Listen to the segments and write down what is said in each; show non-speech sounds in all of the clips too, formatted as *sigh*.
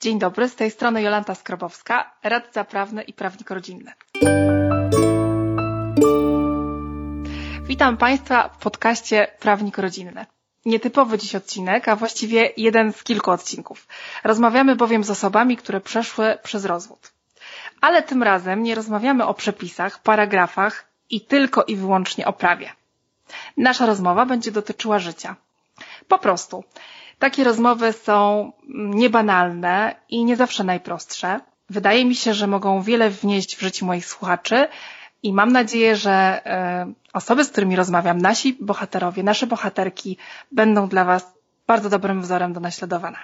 Dzień dobry, z tej strony Jolanta Skrobowska, radca prawny i prawnik rodzinny. Witam Państwa w podcaście Prawnik Rodzinny. Nietypowy dziś odcinek, a właściwie jeden z kilku odcinków. Rozmawiamy bowiem z osobami, które przeszły przez rozwód. Ale tym razem nie rozmawiamy o przepisach, paragrafach i tylko i wyłącznie o prawie. Nasza rozmowa będzie dotyczyła życia. Po prostu. Takie rozmowy są niebanalne i nie zawsze najprostsze. Wydaje mi się, że mogą wiele wnieść w życiu moich słuchaczy i mam nadzieję, że e, osoby, z którymi rozmawiam, nasi bohaterowie, nasze bohaterki będą dla Was bardzo dobrym wzorem do naśladowania.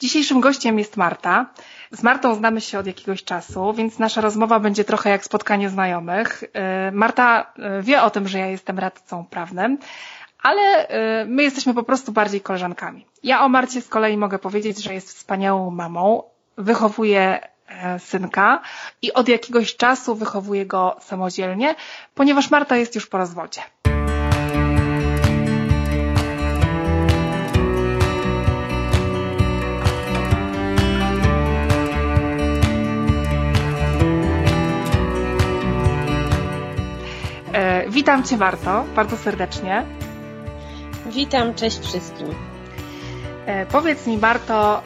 Dzisiejszym gościem jest Marta. Z Martą znamy się od jakiegoś czasu, więc nasza rozmowa będzie trochę jak spotkanie znajomych. E, Marta e, wie o tym, że ja jestem radcą prawnym, ale my jesteśmy po prostu bardziej koleżankami. Ja o Marcie z kolei mogę powiedzieć, że jest wspaniałą mamą, wychowuje E, synka i od jakiegoś czasu wychowuje go samodzielnie, ponieważ Marta jest już po rozwodzie. E, witam Cię Marto, bardzo serdecznie. Witam, cześć wszystkim. E, powiedz mi Marto,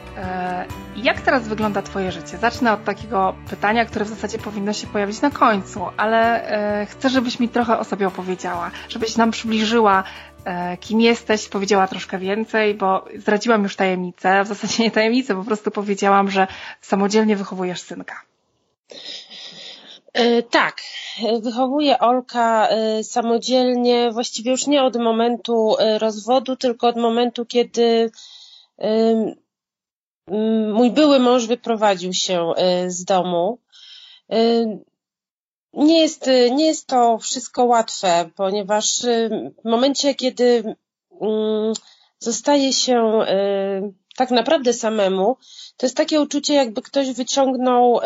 jak teraz wygląda Twoje życie? Zacznę od takiego pytania, które w zasadzie powinno się pojawić na końcu, ale e, chcę, żebyś mi trochę o sobie opowiedziała, żebyś nam przybliżyła, e, kim jesteś, powiedziała troszkę więcej, bo zdradziłam już tajemnicę, w zasadzie nie tajemnicę, po prostu powiedziałam, że samodzielnie wychowujesz synka. E, tak, wychowuję Olka e, samodzielnie, właściwie już nie od momentu e, rozwodu, tylko od momentu, kiedy mój były mąż wyprowadził się z domu. Nie jest, nie jest to wszystko łatwe, ponieważ w momencie, kiedy mm, zostaje się tak naprawdę samemu, to jest takie uczucie, jakby ktoś wyciągnął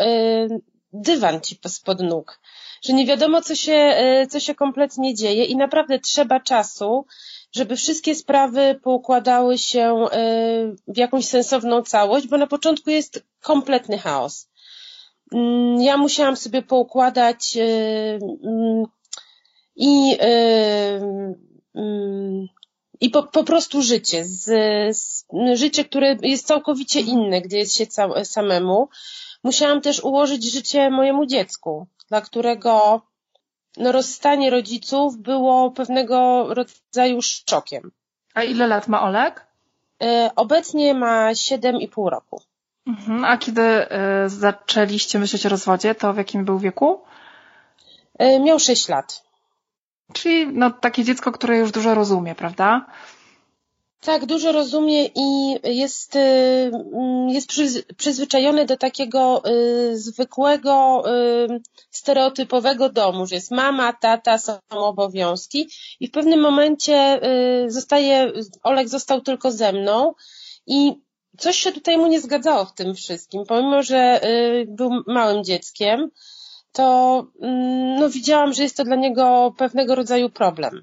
dywan ci spod nóg, że nie wiadomo, co się, co się kompletnie dzieje i naprawdę trzeba czasu, żeby wszystkie sprawy poukładały się e, w jakąś sensowną całość, bo na początku jest kompletny chaos. Mm, ja musiałam sobie poukładać e, mm, i, e, mm, i po, po prostu życie, z, z, życie, które jest całkowicie inne, gdy jest się samemu. Musiałam też ułożyć życie mojemu dziecku, dla którego no, rozstanie rodziców było pewnego rodzaju szokiem. A ile lat ma Olek? E, obecnie ma 7,5 roku. Mhm. A kiedy e, zaczęliście myśleć o rozwodzie, to w jakim był wieku? E, miał 6 lat. Czyli no, takie dziecko, które już dużo rozumie, prawda? Tak, dużo rozumie i jest, y, mm, jest przyzwyczajony do takiego y, zwykłego, y, stereotypowego domu, że jest mama, tata, są obowiązki i w pewnym momencie zostaje, Olek został tylko ze mną i coś się tutaj mu nie zgadzało w tym wszystkim. Pomimo, że był małym dzieckiem, to mm, no, widziałam, że jest to dla niego pewnego rodzaju problem.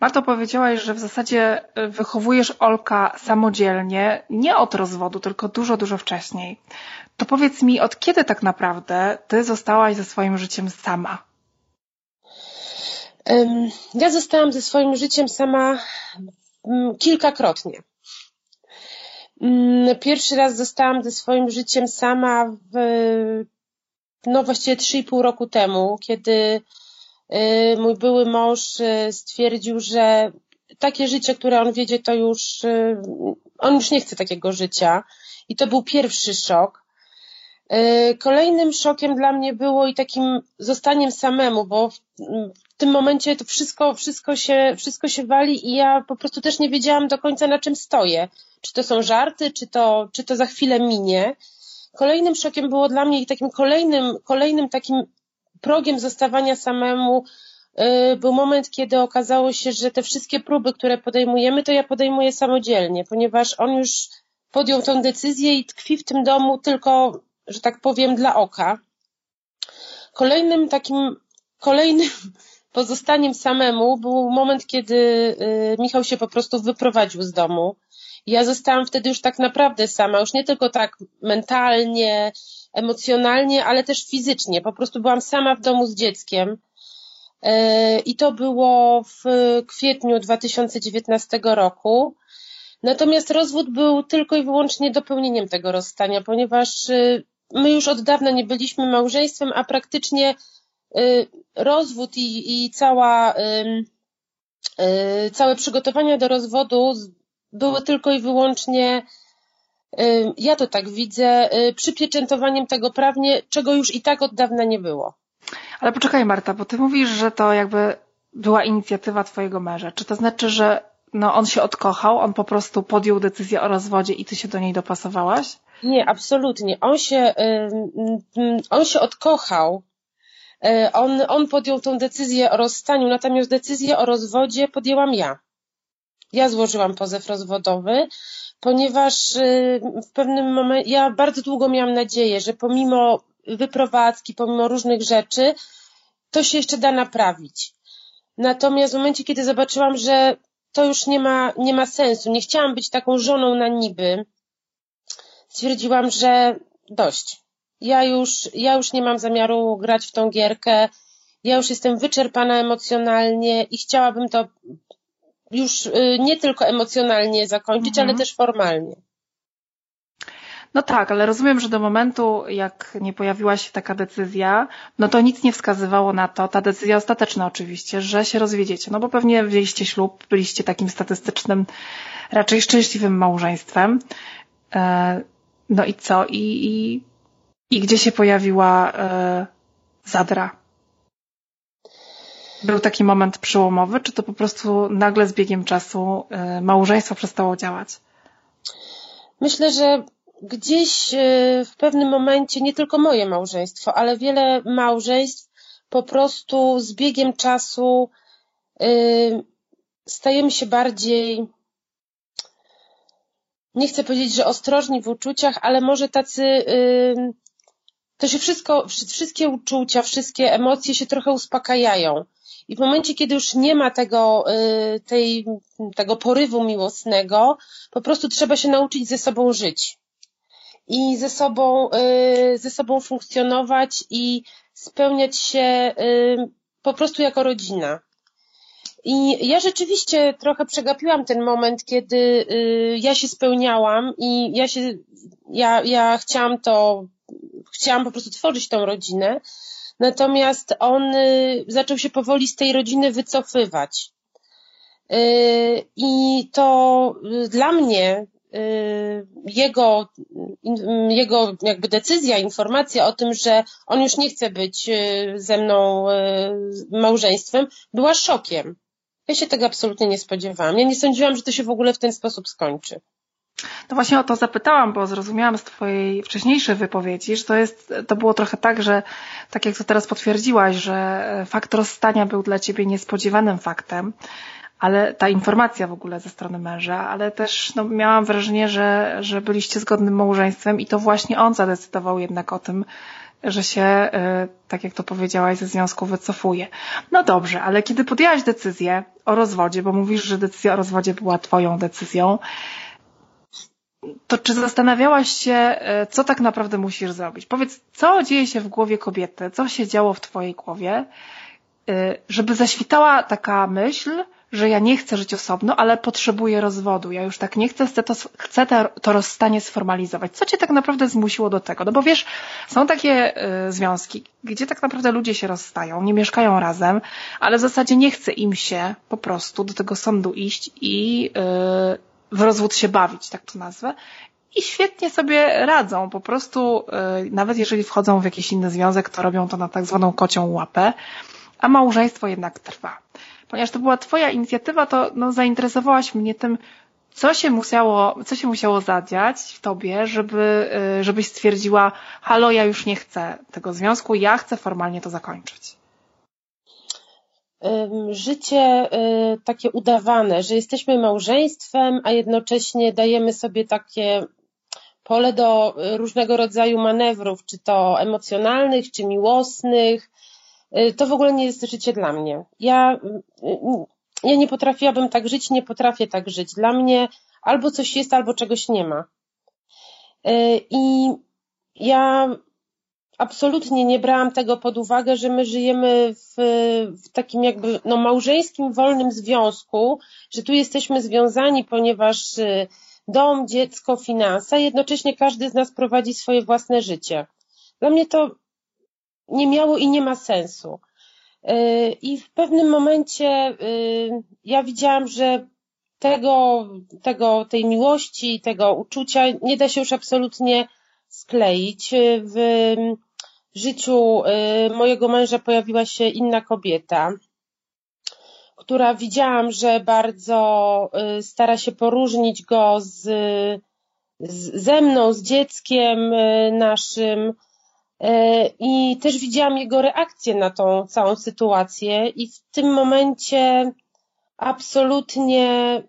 Marto, powiedziałaś, że w zasadzie y, wychowujesz Olka samodzielnie, nie od rozwodu, tylko dużo, dużo wcześniej. To powiedz mi, od kiedy tak naprawdę ty zostałaś ze swoim życiem sama? Ja zostałam ze swoim życiem sama mm, kilkakrotnie. Mm, pierwszy raz zostałam ze swoim życiem sama w, no właściwie 3,5 roku temu, kiedy mój były mąż y, stwierdził, że takie życie, które on wiedzie, to już, y, on już nie chce takiego życia. I to był pierwszy szok. Kolejnym szokiem dla mnie było i takim zostaniem samemu, bo w tym momencie to wszystko, wszystko się, wszystko się wali i ja po prostu też nie wiedziałam do końca na czym stoję. Czy to są żarty, czy to, czy to za chwilę minie. Kolejnym szokiem było dla mnie i takim kolejnym, kolejnym takim progiem zostawania samemu y, był moment, kiedy okazało się, że te wszystkie próby, które podejmujemy, to ja podejmuję samodzielnie, ponieważ on już podjął tą decyzję i tkwi w tym domu tylko, że tak powiem, dla oka. Kolejnym takim, kolejnym *laughs* pozostaniem samemu był moment, kiedy y, Michał się po prostu wyprowadził z domu Ja zostałam wtedy już tak naprawdę sama, już nie tylko tak mentalnie, emocjonalnie, ale też fizycznie. Po prostu byłam sama w domu z dzieckiem. E, I to było w kwietniu 2019 roku. Natomiast rozwód był tylko i wyłącznie dopełnieniem tego rozstania, ponieważ e, my już od dawna nie byliśmy małżeństwem, a praktycznie e, rozwód i, i cała, całe przygotowania do rozwodu były tylko i wyłącznie ja to tak widzę, przypieczętowaniem tego prawnie, czego już i tak od dawna nie było. Ale poczekaj Marta, bo ty mówisz, że to jakby była inicjatywa twojego męża. Czy to znaczy, że no, on się odkochał, on po prostu podjął decyzję o rozwodzie i ty się do niej dopasowałaś? Nie, absolutnie. On się, on się odkochał. Y, on, on podjął tą decyzję o rozstaniu, natomiast decyzję o rozwodzie podjęłam ja. Ja złożyłam pozew rozwodowy, ponieważ y, w pewnym momencie, ja bardzo długo miałam nadzieję, że pomimo wyprowadzki, pomimo różnych rzeczy, to się jeszcze da naprawić. Natomiast w momencie, kiedy zobaczyłam, że to już nie ma, nie ma sensu, nie chciałam być taką żoną na niby, stwierdziłam, że dość. Ja już, ja już nie mam zamiaru grać w tą gierkę, ja już jestem wyczerpana emocjonalnie i chciałabym to już y, nie tylko emocjonalnie zakończyć, mhm. ale też formalnie. No tak, ale rozumiem, że do momentu, jak nie pojawiła się taka decyzja, no to nic nie wskazywało na to, ta decyzja ostateczna oczywiście, że się rozwiedziecie. No bo pewnie wzięliście ślub, byliście takim statystycznym, raczej szczęśliwym małżeństwem. E, no i co? I, i, i gdzie się pojawiła e, zadra? Był taki moment przełomowy, czy to po prostu nagle z biegiem czasu e, małżeństwo przestało działać? Myślę, że gdzieś e, w pewnym momencie nie tylko moje małżeństwo, ale wiele małżeństw po prostu z biegiem czasu e, stajemy się bardziej nie chcę powiedzieć, że ostrożni w uczuciach, ale może tacy to się wszystko, wszystkie uczucia, wszystkie emocje się trochę uspokajają. I w momencie, kiedy już nie ma tego, tej, tego porywu miłosnego, po prostu trzeba się nauczyć ze sobą żyć i ze sobą, y, ze sobą funkcjonować i spełniać się y, po prostu jako rodzina. I ja rzeczywiście trochę przegapiłam ten moment, kiedy y, ja się spełniałam i ja się, ja, ja chciałam to, chciałam po prostu tworzyć tą rodzinę. Natomiast on zaczął się powoli z tej rodziny wycofywać. I to dla mnie Y, jego, jego jakby decyzja, informacja o tym, że on już nie chce być y, ze mną y, małżeństwem, była szokiem. Ja się tego absolutnie nie spodziewałam. Ja nie sądziłam, że to się w ogóle w ten sposób skończy. No właśnie o to zapytałam, bo zrozumiałam z Twojej wcześniejszej wypowiedzi, że to jest, to było trochę tak, że tak jak to teraz potwierdziłaś, że fakt rozstania był dla Ciebie niespodziewanym faktem, ale ta informacja w ogóle ze strony męża, ale też no, miałam wrażenie, że, że byliście zgodnym małżeństwem i to właśnie on zadecydował jednak o tym, że się, y, tak jak to powiedziałaś, ze związku wycofuje. No dobrze, ale kiedy podjęłaś decyzję o rozwodzie, bo mówisz, że decyzja o rozwodzie była twoją decyzją, to czy zastanawiałaś się, y, co tak naprawdę musisz zrobić? Powiedz, co dzieje się w głowie kobiety, co się działo w twojej głowie, y, żeby zaświtała taka myśl, że ja nie chcę żyć osobno, ale potrzebuję rozwodu. Ja już tak nie chcę, chcę to, chcę to rozstanie sformalizować. Co cię tak naprawdę zmusiło do tego? No bo wiesz, są takie y, związki, gdzie tak naprawdę ludzie się rozstają, nie mieszkają razem, ale w zasadzie nie chce im się po prostu do tego sądu iść i y, w rozwód się bawić, tak to nazwę. I świetnie sobie radzą. Po prostu, y, nawet jeżeli wchodzą w jakiś inny związek, to robią to na tak zwaną kocią łapę, a małżeństwo jednak trwa ponieważ to była Twoja inicjatywa, to no, zainteresowałaś mnie tym, co się musiało, co się musiało zadziać w Tobie, żeby, y, żebyś stwierdziła, halo, ja już nie chcę tego związku, ja chcę formalnie to zakończyć. Życie y, takie udawane, że jesteśmy małżeństwem, a jednocześnie dajemy sobie takie pole do różnego rodzaju manewrów, czy to emocjonalnych, czy miłosnych, Y, to w ogóle nie jest życie dla mnie. Ja, y, ja nie potrafiłabym tak żyć, nie potrafię tak żyć. Dla mnie albo coś jest, albo czegoś nie ma. I ja absolutnie nie brałam tego pod uwagę, że my żyjemy w, w, takim jakby no, małżeńskim, wolnym związku, że tu jesteśmy związani, ponieważ y, dom, dziecko, finanse, jednocześnie każdy z nas prowadzi swoje własne życie. Dla mnie to nie miało i nie ma sensu. Y, I w pewnym momencie y, ja widziałam, że tego, tego, tej miłości, tego uczucia nie da się już absolutnie skleić. W życiu mojego męża pojawiła się inna kobieta, która widziałam, że bardzo y, stara się poróżnić go z, z ze mną, z dzieckiem y, naszym. Y, I też widziałam jego reakcję na tą całą sytuację, i w tym momencie absolutnie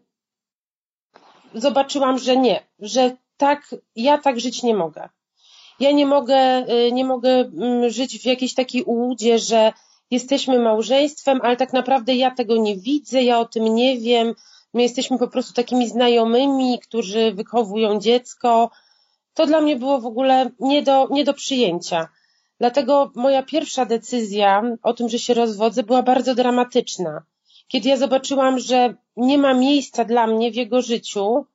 zobaczyłam, że nie, że tak, ja tak żyć nie mogę. Ja nie mogę, nie mogę mm, żyć w jakiejś takiej ułudzie, że jesteśmy małżeństwem, ale tak naprawdę ja tego nie widzę, ja o tym nie wiem. My jesteśmy po prostu takimi znajomymi, którzy wychowują dziecko. To dla mnie było w ogóle nie do, nie do przyjęcia. Dlatego moja pierwsza decyzja o tym, że się rozwodzę, była bardzo dramatyczna. Kiedy ja zobaczyłam, że nie ma miejsca dla mnie w jego życiu,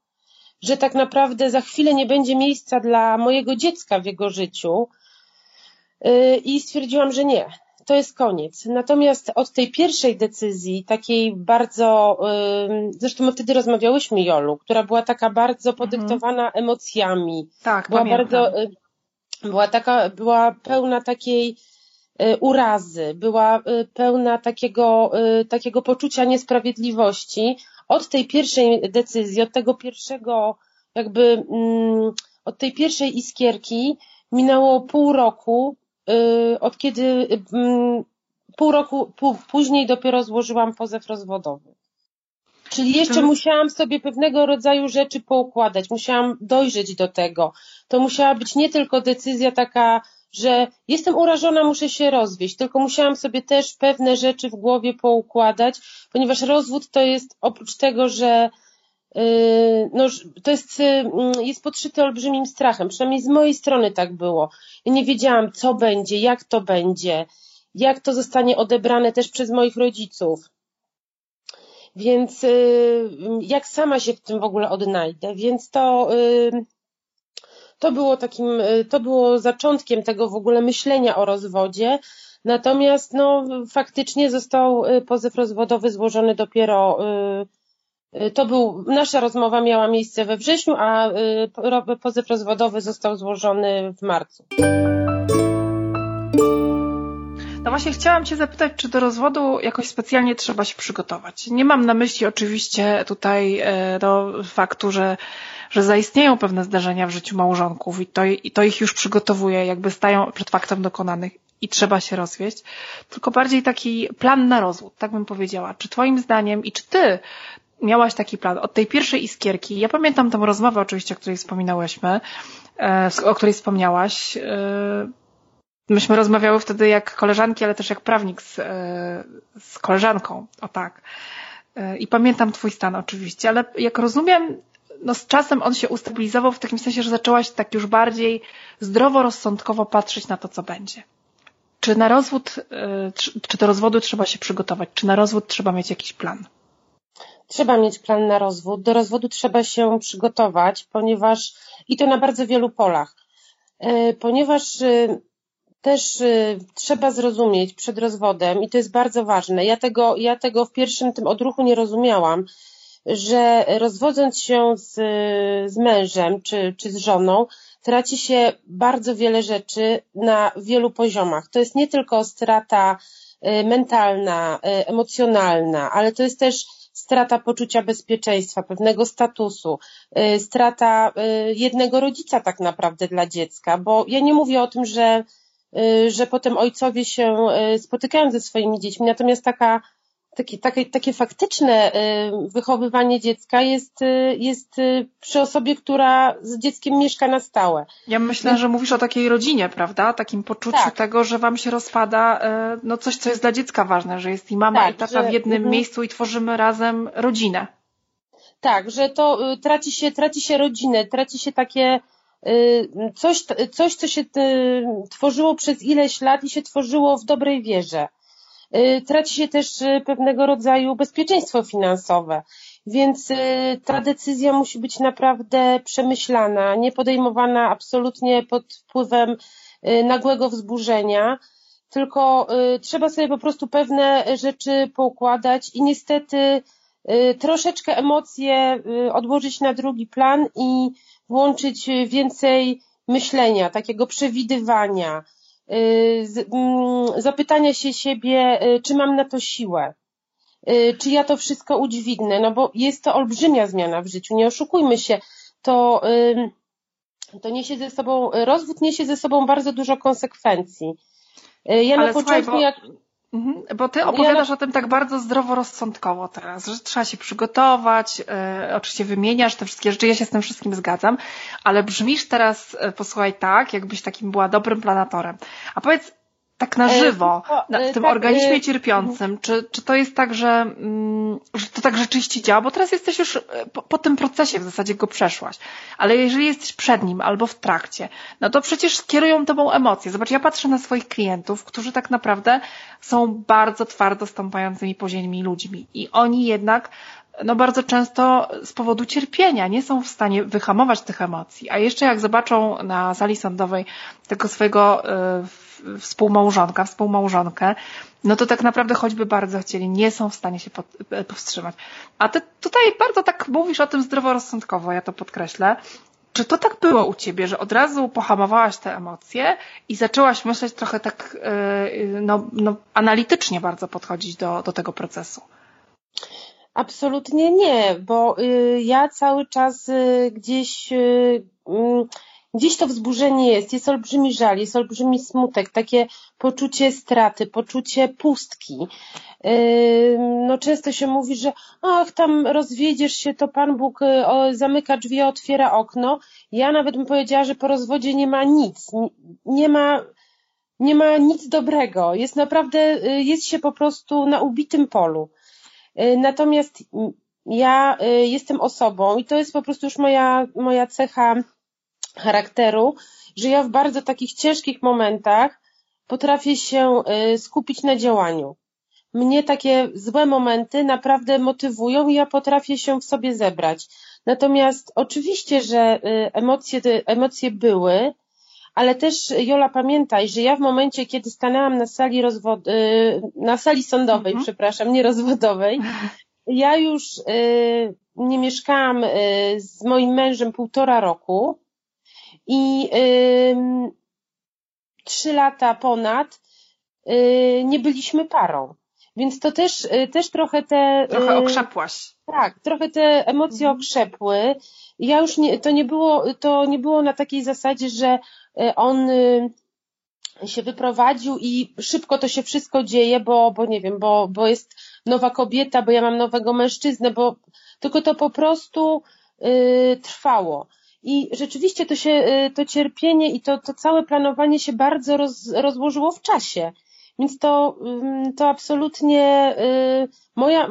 że tak naprawdę za chwilę nie będzie miejsca dla mojego dziecka w jego życiu, yy, i stwierdziłam, że nie, to jest koniec. Natomiast od tej pierwszej decyzji, takiej bardzo, zresztą my wtedy rozmawiałyśmy, Jolu, która była taka bardzo mhm. podyktowana mhm. emocjami. Tak, była pamiętam. bardzo, y, była taka, była pełna takiej y, urazy, była y, pełna takiego, takiego poczucia niesprawiedliwości. Od tej pierwszej decyzji, od tego pierwszego, jakby, mm, od tej pierwszej iskierki minęło pół roku, Y, od kiedy mm, pół roku później dopiero złożyłam pozew rozwodowy. Czyli jeszcze musiałam sobie pewnego rodzaju rzeczy poukładać, musiałam dojrzeć do tego. To musiała być nie tylko decyzja taka, że jestem urażona, muszę się rozwieść, tylko musiałam sobie też pewne rzeczy w głowie poukładać, ponieważ rozwód to jest oprócz tego, że Yy, no, to jest, yy, jest podszyte olbrzymim strachem, przynajmniej z mojej strony tak było. Ja nie wiedziałam, co będzie, jak to będzie, jak to zostanie odebrane też przez moich rodziców. Więc yy, jak sama się w tym w ogóle odnajdę, więc to, to było takim, to było zaczątkiem tego w ogóle myślenia o rozwodzie. Natomiast no, faktycznie został pozew rozwodowy złożony dopiero Y, to był, nasza rozmowa miała miejsce we wrześniu, a pozew rozwodowy został złożony w marcu. No właśnie chciałam Cię zapytać, czy do rozwodu jakoś specjalnie trzeba się przygotować. Nie mam na myśli oczywiście tutaj e, do faktu, że, że zaistnieją pewne zdarzenia w życiu małżonków i to, i to ich już przygotowuje, jakby stają przed faktem dokonanych i trzeba się rozwieść, tylko bardziej taki plan na rozwód, tak bym powiedziała. Czy Twoim zdaniem i czy Ty miałaś taki plan od tej pierwszej iskierki. Ja pamiętam tą rozmowę oczywiście, o której wspominałyśmy, e, o której wspomniałaś. E, myśmy rozmawiały wtedy jak koleżanki, ale też jak prawnik z, e, z koleżanką. O tak. I pamiętam twój stan oczywiście, ale jak rozumiem, no z czasem on się ustabilizował w takim sensie, że zaczęłaś tak już bardziej zdroworozsądkowo patrzeć na to, co będzie. Czy na rozwód, czy do rozwodu trzeba się przygotować? Czy na rozwód trzeba mieć jakiś plan? Trzeba mieć plan na rozwód. Do rozwodu trzeba się przygotować, ponieważ i to na bardzo wielu polach, e, ponieważ e, też trzeba zrozumieć przed rozwodem i to jest bardzo ważne. Ja tego, ja tego w pierwszym tym odruchu nie rozumiałam, że rozwodząc się z, z mężem czy, czy z żoną, traci się bardzo wiele rzeczy na wielu poziomach. To jest nie tylko strata mentalna, emocjonalna, ale to jest też strata poczucia bezpieczeństwa, pewnego statusu, y, strata y, jednego rodzica tak naprawdę dla dziecka, bo ja nie mówię o tym, że, y, że potem ojcowie się spotykają ze swoimi dziećmi, natomiast taka takie, takie, takie faktyczne wychowywanie dziecka jest, jest przy osobie, która z dzieckiem mieszka na stałe. Ja myślę, że mówisz o takiej rodzinie, prawda? Takim poczuciu tak. tego, że wam się rozpada no coś, co jest dla dziecka ważne, że jest i mama tak, i tata że, w jednym mhm. miejscu i tworzymy razem rodzinę. Tak, że to y, traci się, traci się rodzinę, traci się takie y, coś, coś, co się y, tworzyło przez ileś lat i się tworzyło w dobrej wierze. Traci się też pewnego rodzaju bezpieczeństwo finansowe. Więc ta decyzja musi być naprawdę przemyślana, nie podejmowana absolutnie pod wpływem nagłego wzburzenia, tylko trzeba sobie po prostu pewne rzeczy poukładać i niestety Y, troszeczkę emocje y, odłożyć na drugi plan i włączyć więcej myślenia, takiego przewidywania, y, zapytania się siebie, czy mam na to siłę, czy ja to wszystko udźwignę, no bo jest to olbrzymia zmiana w życiu, nie oszukujmy się, to, to niesie ze sobą, rozwód niesie ze sobą bardzo dużo konsekwencji. Ja Ale na początku, słuchaj, bo... jak Mhm, bo ty opowiadasz ja... o tym tak bardzo zdroworozsądkowo teraz, że trzeba się przygotować, e, oczywiście wymieniasz te wszystkie rzeczy, ja się z tym wszystkim zgadzam, ale brzmisz teraz, e, posłuchaj, tak, jakbyś takim była dobrym planatorem. A powiedz, tak na e, żywo, na, w tym tak, organizmie cierpiącym, czy, czy to jest tak, że, mm, że to tak rzeczywiście działa? Bo teraz jesteś już po, po, tym procesie, w zasadzie go przeszłaś. Ale jeżeli jesteś przed nim albo w trakcie, no to przecież kierują tobą emocje. Zobacz, ja patrzę na swoich klientów, którzy tak naprawdę są bardzo twardo stąpającymi po ziemi ludźmi i oni jednak no bardzo często z powodu cierpienia nie są w stanie wyhamować tych emocji. A jeszcze jak zobaczą na sali sądowej tego swojego y, współmałżonka, współmałżonkę, no to tak naprawdę choćby bardzo chcieli, nie są w stanie się e, powstrzymać. A ty tutaj bardzo tak mówisz o tym zdroworozsądkowo, ja to podkreślę. Czy to tak było u ciebie, że od razu pohamowałaś te emocje i zaczęłaś myśleć trochę tak y, no, no, analitycznie bardzo podchodzić do, do tego procesu? Absolutnie nie, bo y, ja cały czas y, gdzieś, y, mm, gdzieś to wzburzenie jest, jest olbrzymi żal, jest olbrzymi smutek, takie poczucie straty, poczucie pustki. No często się mówi, że ach, tam rozwiedziesz się, to Pan Bóg zamyka drzwi, otwiera okno. Ja nawet bym powiedziała, że po rozwodzie nie ma nic, nie ma, nie ma nic dobrego. Jest naprawdę, jest się po prostu na ubitym polu. Y, natomiast ja y, jestem osobą i to jest po prostu już moja, moja cecha charakteru, że ja w bardzo takich ciężkich momentach potrafię się y, skupić na działaniu. Mnie takie złe momenty naprawdę motywują i ja potrafię się w sobie zebrać. Natomiast oczywiście, że emocje, emocje były, ale też Jola pamiętaj, że ja w momencie, kiedy stanęłam na sali rozwod... Y, na sali sądowej, mhm. przepraszam, nie rozwodowej, ja już y, nie mieszkałam y, z moim mężem półtora roku i trzy lata ponad nie byliśmy parą. Więc to też, też trochę te. Trochę okrzepłaś. Tak, trochę te emocje mhm. okrzepły. Ja już nie, to nie było, to nie było na takiej zasadzie, że E, on y, się wyprowadził i szybko to się wszystko dzieje, bo, bo nie wiem, bo, bo jest nowa kobieta, bo ja mam nowego mężczyznę, bo tylko to po prostu y, trwało. I rzeczywiście to się, y, to cierpienie i to, to całe planowanie się bardzo roz, rozłożyło w czasie. Więc to, to absolutnie y, moja,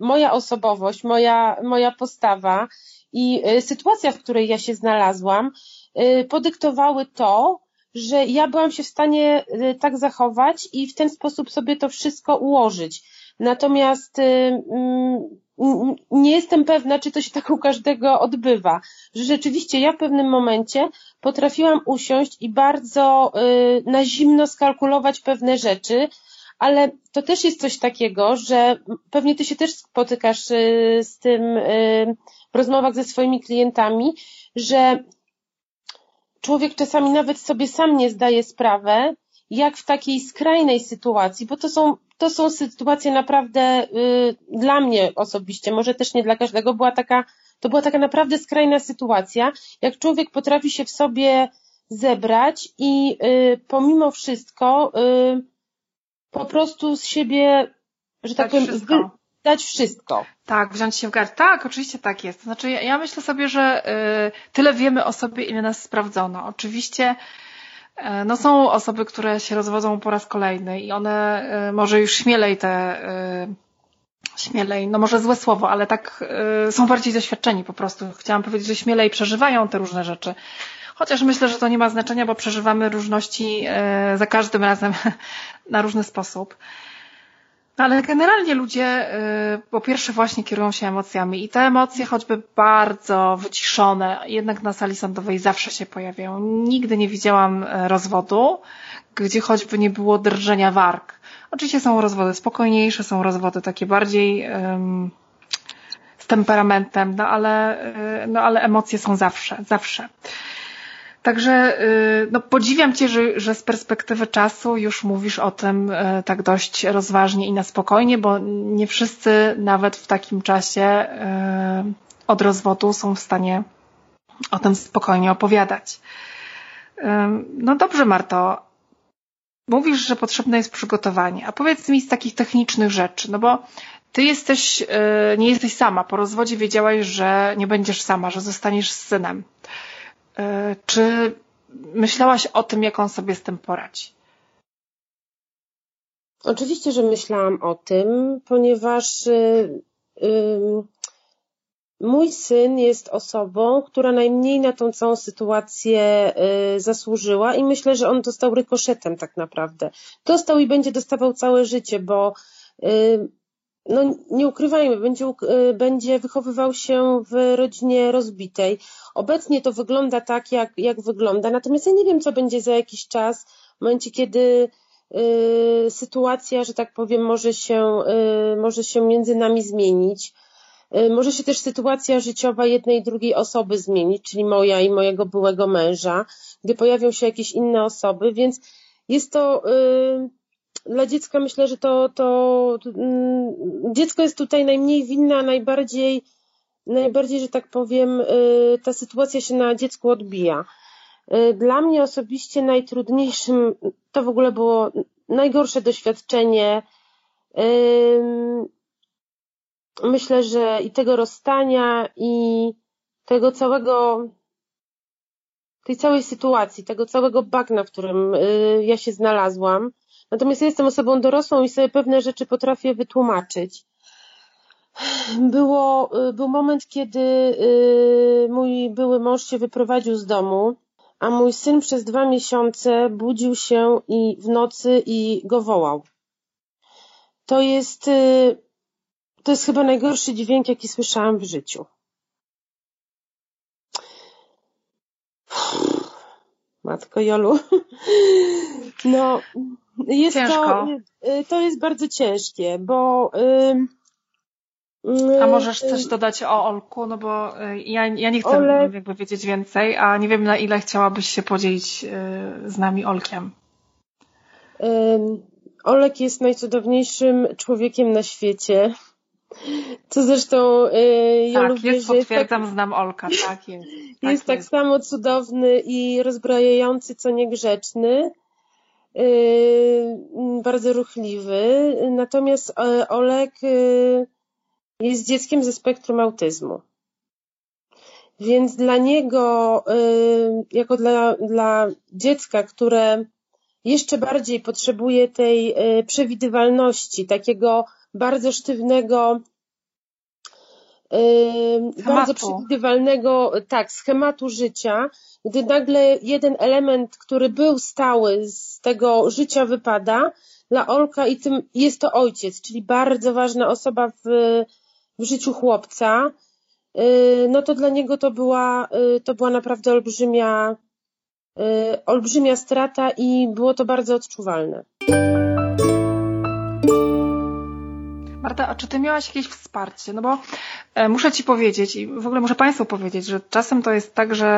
moja osobowość, moja, moja postawa i y, sytuacja, w której ja się znalazłam, Y, podyktowały to, że ja byłam się w stanie y, tak zachować i w ten sposób sobie to wszystko ułożyć. Natomiast mm, nie jestem pewna, czy to się tak u każdego odbywa, że rzeczywiście ja w pewnym momencie potrafiłam usiąść i bardzo na zimno skalkulować pewne rzeczy, ale to też jest coś takiego, że pewnie ty się też spotykasz z tym w rozmowach ze swoimi klientami, że człowiek czasami nawet sobie sam nie zdaje sprawę, jak w takiej skrajnej sytuacji, bo to są, to są sytuacje naprawdę y, dla mnie osobiście, może też nie dla każdego, była taka, to była taka naprawdę skrajna sytuacja, jak człowiek potrafi się w sobie zebrać i y, pomimo wszystko y, po prostu z siebie że tak powiem, wszystko. Dać wszystko. Tak, wziąć się w garść. Tak, oczywiście tak jest. Znaczy, ja, ja myślę sobie, że y, tyle wiemy o sobie, ile nas sprawdzono. Oczywiście y, no są osoby, które się rozwodzą po raz kolejny i one y, może już śmielej te y, śmielej, no może złe słowo, ale tak y, są bardziej doświadczeni po prostu. Chciałam powiedzieć, że śmielej przeżywają te różne rzeczy. Chociaż myślę, że to nie ma znaczenia, bo przeżywamy różności y, za każdym razem *laughs* na różny sposób. Ale generalnie ludzie y, po pierwsze właśnie kierują się emocjami i te emocje choćby bardzo wyciszone jednak na sali sądowej zawsze się pojawiają. Nigdy nie widziałam rozwodu, gdzie choćby nie było drżenia warg. Oczywiście są rozwody spokojniejsze, są rozwody takie bardziej um, z temperamentem, no ale, y, no ale emocje są zawsze, zawsze. Także y, no, podziwiam Cię, że, że z perspektywy czasu już mówisz o tym y, tak dość rozważnie i na spokojnie, bo nie wszyscy nawet w takim czasie od rozwodu są w stanie o tym spokojnie opowiadać. No dobrze, Marto, mówisz, że potrzebne jest przygotowanie. A powiedz mi z takich technicznych rzeczy, no bo ty jesteś, nie jesteś sama. Po rozwodzie wiedziałaś, że nie będziesz sama, że zostaniesz z synem. E, czy myślałaś o tym, jak on sobie z tym poradzi? Oczywiście, że myślałam o tym, ponieważ yy, yy, Mój syn jest osobą, która najmniej na tą całą sytuację y, zasłużyła i myślę, że on dostał rykoszetem tak naprawdę. Dostał i będzie dostawał całe życie, bo y, no nie ukrywajmy, będzie, y, będzie wychowywał się w rodzinie rozbitej. Obecnie to wygląda tak, jak, jak wygląda, natomiast ja nie wiem, co będzie za jakiś czas, w momencie, kiedy sytuacja, że tak powiem, może się, może się między nami zmienić. Y, może się też sytuacja życiowa jednej i drugiej osoby zmienić, czyli moja i mojego byłego męża, gdy pojawią się jakieś inne osoby, więc jest to y, dla dziecka myślę, że to, to mm, dziecko jest tutaj najmniej winne, a najbardziej, najbardziej, że tak powiem, y, ta sytuacja się na dziecku odbija. Dla mnie osobiście najtrudniejszym to w ogóle było najgorsze doświadczenie myślę, że i tego rozstania, i tego całego, tej całej sytuacji, tego całego bagna, w którym y, ja się znalazłam. Natomiast jestem osobą dorosłą i sobie pewne rzeczy potrafię wytłumaczyć. Było, y, był moment, kiedy y, mój były mąż się wyprowadził z domu, a mój syn przez dwa miesiące budził się i w nocy i go wołał. To jest to jest chyba najgorszy dźwięk, jaki słyszałam w życiu. Matko Jolu. *laughs* No, jest Ciężko. to, y, to jest bardzo ciężkie, bo a możesz coś dodać o Olku, no bo y, ja, ja nie chcę Olek... jakby wiedzieć więcej, a nie wiem na ile chciałabyś się podzielić y, z nami Olkiem. Olek jest najcudowniejszym człowiekiem na świecie. Co zresztą yy, ja tak, lubię, jest, że potwierdzam, tak, znam Olka, tak *laughs* jest. Tak jest tak samo cudowny i rozbrajający, co niegrzeczny. Yy, bardzo ruchliwy. Natomiast yy, Olek yy, jest dzieckiem ze spektrum autyzmu. Więc dla niego, yy, jako dla, dla dziecka, które jeszcze bardziej potrzebuje tej przewidywalności, takiego bardzo sztywnego, bardzo przewidywalnego, tak, schematu życia, gdy nagle jeden element, który był stały z tego życia wypada, dla Olka i tym jest to ojciec, czyli bardzo ważna osoba w, w życiu chłopca, yy, no to dla niego to była, yy, to była naprawdę olbrzymia, yy, olbrzymia strata i było to bardzo odczuwalne. Marta, a czy ty miałaś jakieś wsparcie? No bo e, muszę ci powiedzieć i w ogóle muszę Państwu powiedzieć, że czasem to jest tak, że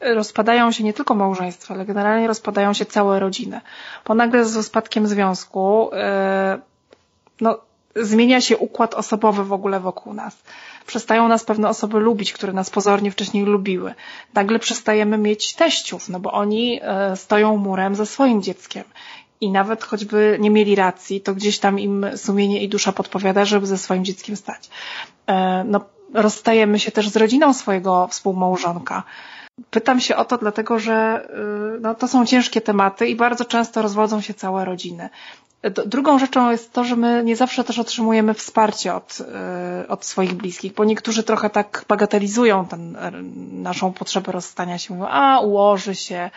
e, rozpadają się nie tylko małżeństwa, ale generalnie rozpadają się całe rodziny. Bo nagle z spadkiem związku e, no, zmienia się układ osobowy w ogóle wokół nas. Przestają nas pewne osoby lubić, które nas pozornie wcześniej lubiły. Nagle przestajemy mieć teściów, no bo oni stoją murem ze swoim dzieckiem i nawet choćby nie mieli racji, to gdzieś tam im sumienie i dusza podpowiada, żeby ze swoim dzieckiem stać. E, no, rozstajemy się też z rodziną swojego współmałżonka. Pytam się o to dlatego, że y, no, to są ciężkie tematy i bardzo często rozwodzą się całe rodziny. Drugą rzeczą jest to, że my nie zawsze też otrzymujemy wsparcie od, y, od swoich bliskich, bo niektórzy trochę tak bagatelizują ten, naszą potrzebę rozstania się. Mówią, a ułoży się,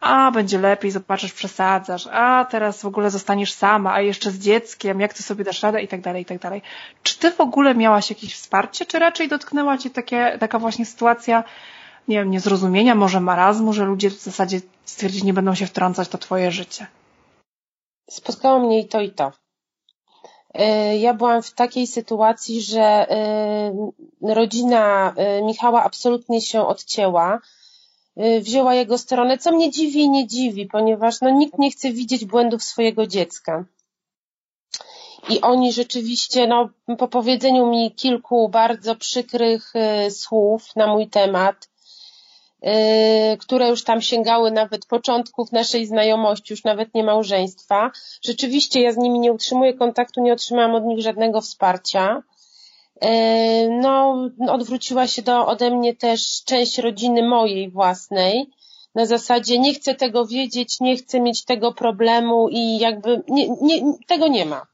a będzie lepiej, zobaczysz, przesadzasz, a teraz w ogóle zostaniesz sama, a jeszcze z dzieckiem, jak ty sobie dasz radę i tak dalej, i tak dalej. Czy ty w ogóle miałaś jakieś wsparcie, czy raczej dotknęła cię takie, taka właśnie sytuacja, nie wiem, niezrozumienia, może marazmu, że ludzie w zasadzie stwierdzili, nie będą się wtrącać, to twoje życie? Spotkało mnie i to i to. E, ja byłam w takiej sytuacji, że e, rodzina e, Michała absolutnie się odcięła, wzięła jego stronę, co mnie dziwi i nie dziwi, ponieważ no, nikt nie chce widzieć błędów swojego dziecka. I oni rzeczywiście, no, po powiedzeniu mi kilku bardzo przykrych słów na mój temat, które już tam sięgały nawet początków naszej znajomości, już nawet nie małżeństwa. Rzeczywiście ja z nimi nie utrzymuję kontaktu, nie otrzymałam od nich żadnego wsparcia. Y, no, odwróciła się do, ode mnie też część rodziny mojej własnej. Na zasadzie nie chcę tego wiedzieć, nie chcę mieć tego problemu i jakby nie, nie, tego nie ma.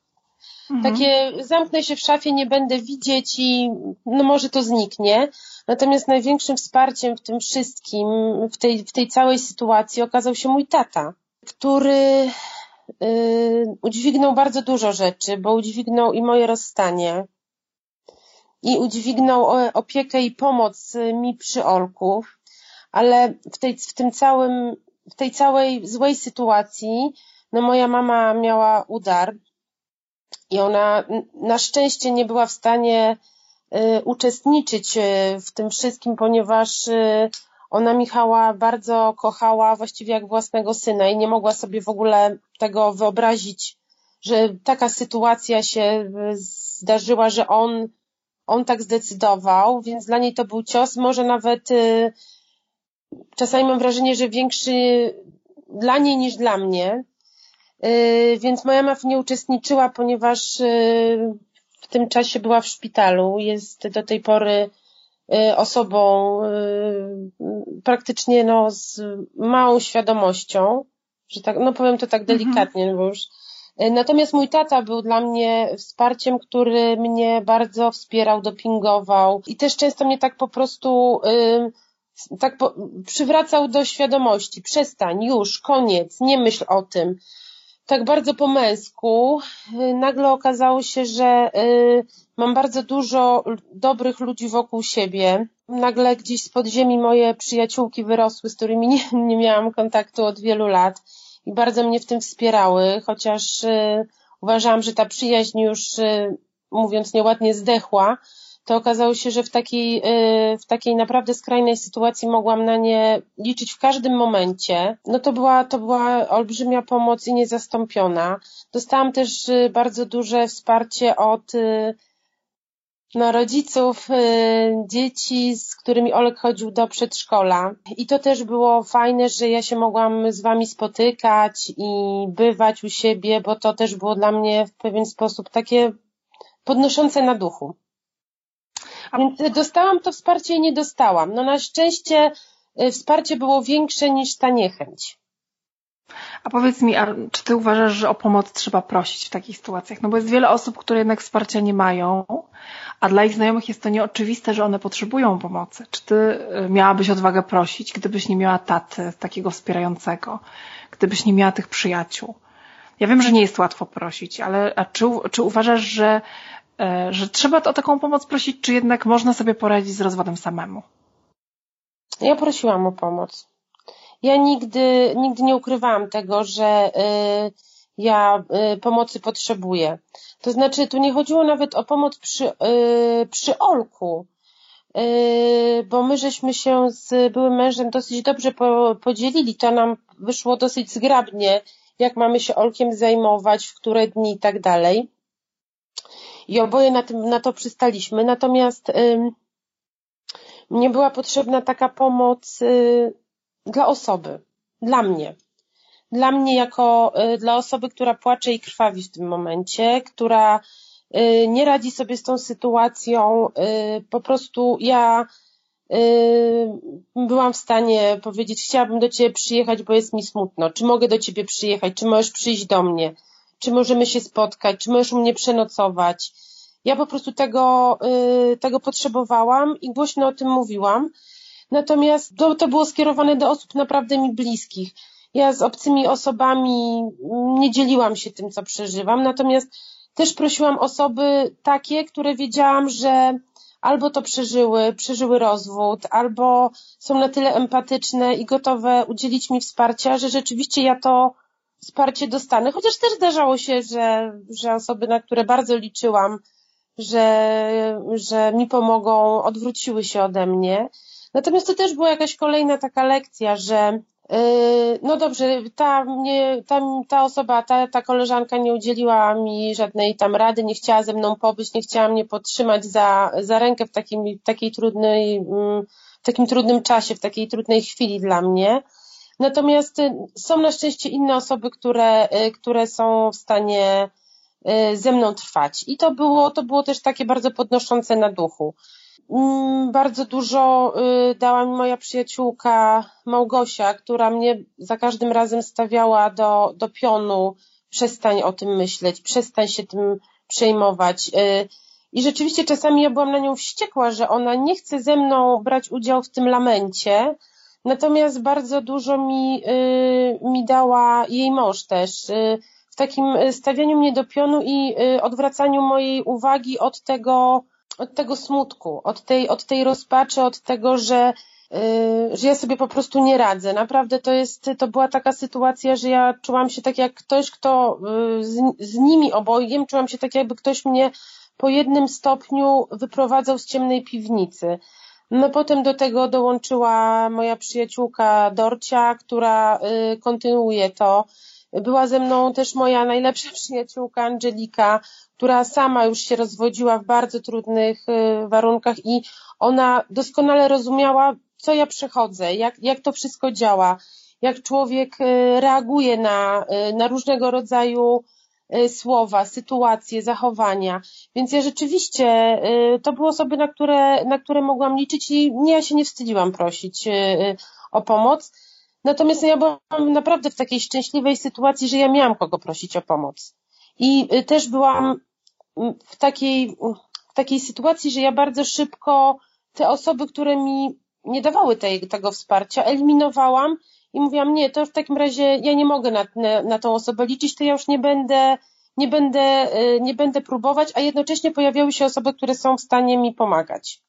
Mhm. Takie zamknę się w szafie, nie będę widzieć i no może to zniknie. Natomiast największym wsparciem w tym wszystkim, w tej, w tej całej sytuacji okazał się mój tata, który yy, udźwignął bardzo dużo rzeczy, bo udźwignął i moje rozstanie, i udźwignął opiekę i pomoc mi przy Olku, ale w, tej, w tym całym, w tej całej złej sytuacji, no moja mama miała udar i ona na szczęście nie była w stanie Y, uczestniczyć y, w tym wszystkim, ponieważ y, ona Michała bardzo kochała, właściwie jak własnego syna i nie mogła sobie w ogóle tego wyobrazić, że taka sytuacja się zdarzyła, że on, on tak zdecydował, więc dla niej to był cios, może nawet czasami mam wrażenie, że większy dla niej niż dla mnie. Więc moja mama nie uczestniczyła, ponieważ w tym czasie była w szpitalu, jest do tej pory y, osobą y, praktycznie no, z małą świadomością, że tak, no powiem to tak mhm. delikatnie, mhm. bo już. Y, natomiast mój tata był dla mnie wsparciem, który mnie bardzo wspierał, dopingował i też często mnie tak po prostu tak po, przywracał do świadomości. Przestań, już, koniec, nie myśl o tym tak bardzo po męsku, y, nagle okazało się, że y, mam bardzo dużo dobrych ludzi wokół siebie. Nagle gdzieś z podziemi moje przyjaciółki wyrosły, z którymi *laughs* nie, nie miałam kontaktu od wielu lat i bardzo mnie w tym wspierały, chociaż y, uważałam, że ta przyjaźń już, mówiąc nieładnie, zdechła, to okazało się, że w takiej, y, w takiej naprawdę skrajnej sytuacji mogłam na nie liczyć w każdym momencie. No to była, to była olbrzymia pomoc i niezastąpiona. Dostałam też y, bardzo duże wsparcie od y, no, rodziców dzieci, z którymi Olek chodził do przedszkola. I to też było fajne, że ja się mogłam z wami spotykać i bywać u siebie, bo to też było dla mnie w pewien sposób takie podnoszące na duchu. Więc dostałam to wsparcie i nie dostałam. No na szczęście y, wsparcie było większe niż ta niechęć. A powiedz mi, a czy ty uważasz, że o pomoc trzeba prosić w takich sytuacjach? No bo jest wiele osób, które jednak wsparcia nie mają, a dla ich znajomych jest to nieoczywiste, że one potrzebują pomocy. Czy ty y, miałabyś odwagę prosić, gdybyś nie miała taty takiego wspierającego, gdybyś nie miała tych przyjaciół? Ja wiem, że nie jest łatwo prosić, ale a czy, czy uważasz, że E, że trzeba o taką pomoc prosić, czy jednak można sobie poradzić z rozwodem samemu? Ja prosiłam o pomoc. Ja nigdy, nigdy nie ukrywałam tego, że y, ja y, pomocy potrzebuję. To znaczy, tu nie chodziło nawet o pomoc przy, y, przy Olku, bo my żeśmy się z byłym mężem dosyć dobrze podzielili. To nam wyszło dosyć zgrabnie, jak mamy się Olkiem zajmować, w które dni i tak dalej i oboje na, tym, na to przystaliśmy. Natomiast y, mnie była potrzebna taka pomoc y, dla osoby, dla mnie. dla mnie jako dla osoby, która płacze i krwawi w tym momencie, która nie radzi sobie z tą sytuacją, po prostu ja byłam w stanie powiedzieć, chciałabym do ciebie przyjechać, bo jest mi smutno. Czy mogę do ciebie przyjechać? Czy możesz przyjść do mnie? Czy możemy się spotkać? Czy możesz u mnie przenocować? Ja po prostu tego, y, tego potrzebowałam i głośno o tym mówiłam. Natomiast to, to było skierowane do osób naprawdę mi bliskich. Ja z obcymi osobami nie dzieliłam się tym, co przeżywam, natomiast też prosiłam osoby takie, które wiedziałam, że albo to przeżyły, przeżyły rozwód, albo są na tyle empatyczne i gotowe udzielić mi wsparcia, że rzeczywiście ja to wsparcie dostanę. Chociaż też zdarzało się, że, że osoby, na które bardzo liczyłam, że, że mi pomogą, odwróciły się ode mnie. Natomiast to też była jakaś kolejna taka lekcja, że yy, no dobrze, ta, mnie, ta, ta osoba, ta, ta koleżanka nie udzieliła mi żadnej tam rady, nie chciała ze mną pobyć, nie chciała mnie podtrzymać za, za rękę w takim, takiej trudnej, mm, w takim trudnym czasie, w takiej trudnej chwili dla mnie. Natomiast y, są na szczęście inne osoby, które, y, które są w stanie y, ze mną trwać. I to było, to było też takie bardzo podnoszące na duchu. Mm, bardzo dużo dała mi moja przyjaciółka Małgosia, która mnie za każdym razem stawiała do, do pionu. Przestań o tym myśleć, przestań się tym przejmować. I rzeczywiście czasami ja byłam na nią wściekła, że ona nie chce ze mną brać udziału w tym lamencie, Natomiast bardzo dużo mi, y, mi dała jej mąż też y, w takim stawianiu mnie do pionu i y, odwracaniu mojej uwagi od tego, od tego smutku, od tej, od tej rozpaczy, od tego, że, że ja sobie po prostu nie radzę. Naprawdę to jest, to była taka sytuacja, że ja czułam się tak jak ktoś, kto z, z nimi obojgiem, czułam się tak jakby ktoś mnie po jednym stopniu wyprowadzał z ciemnej piwnicy. No potem do tego dołączyła moja przyjaciółka Dorcia, która y, kontynuuje to. Była ze mną też moja najlepsza *laughs* przyjaciółka Angelika, która sama już się rozwodziła w bardzo trudnych y, warunkach i ona doskonale rozumiała, co ja przechodzę, jak, jak to wszystko działa, jak człowiek y, reaguje na, na różnego rodzaju słowa, sytuacje, zachowania. Więc ja rzeczywiście, y, to były osoby, na które, na które mogłam liczyć i nie, ja się nie wstydziłam prosić y, o pomoc. Natomiast ja byłam naprawdę w takiej szczęśliwej sytuacji, że ja miałam kogo prosić o pomoc. I też byłam w takiej, w takiej sytuacji, że ja bardzo szybko te osoby, które mi nie dawały tej, tego wsparcia, eliminowałam i mówiłam, nie, to w takim razie ja nie mogę na, na, na tą osobę liczyć, to ja już nie będę, nie będę, y, nie będę próbować, a jednocześnie pojawiały się osoby, które są w stanie mi pomagać.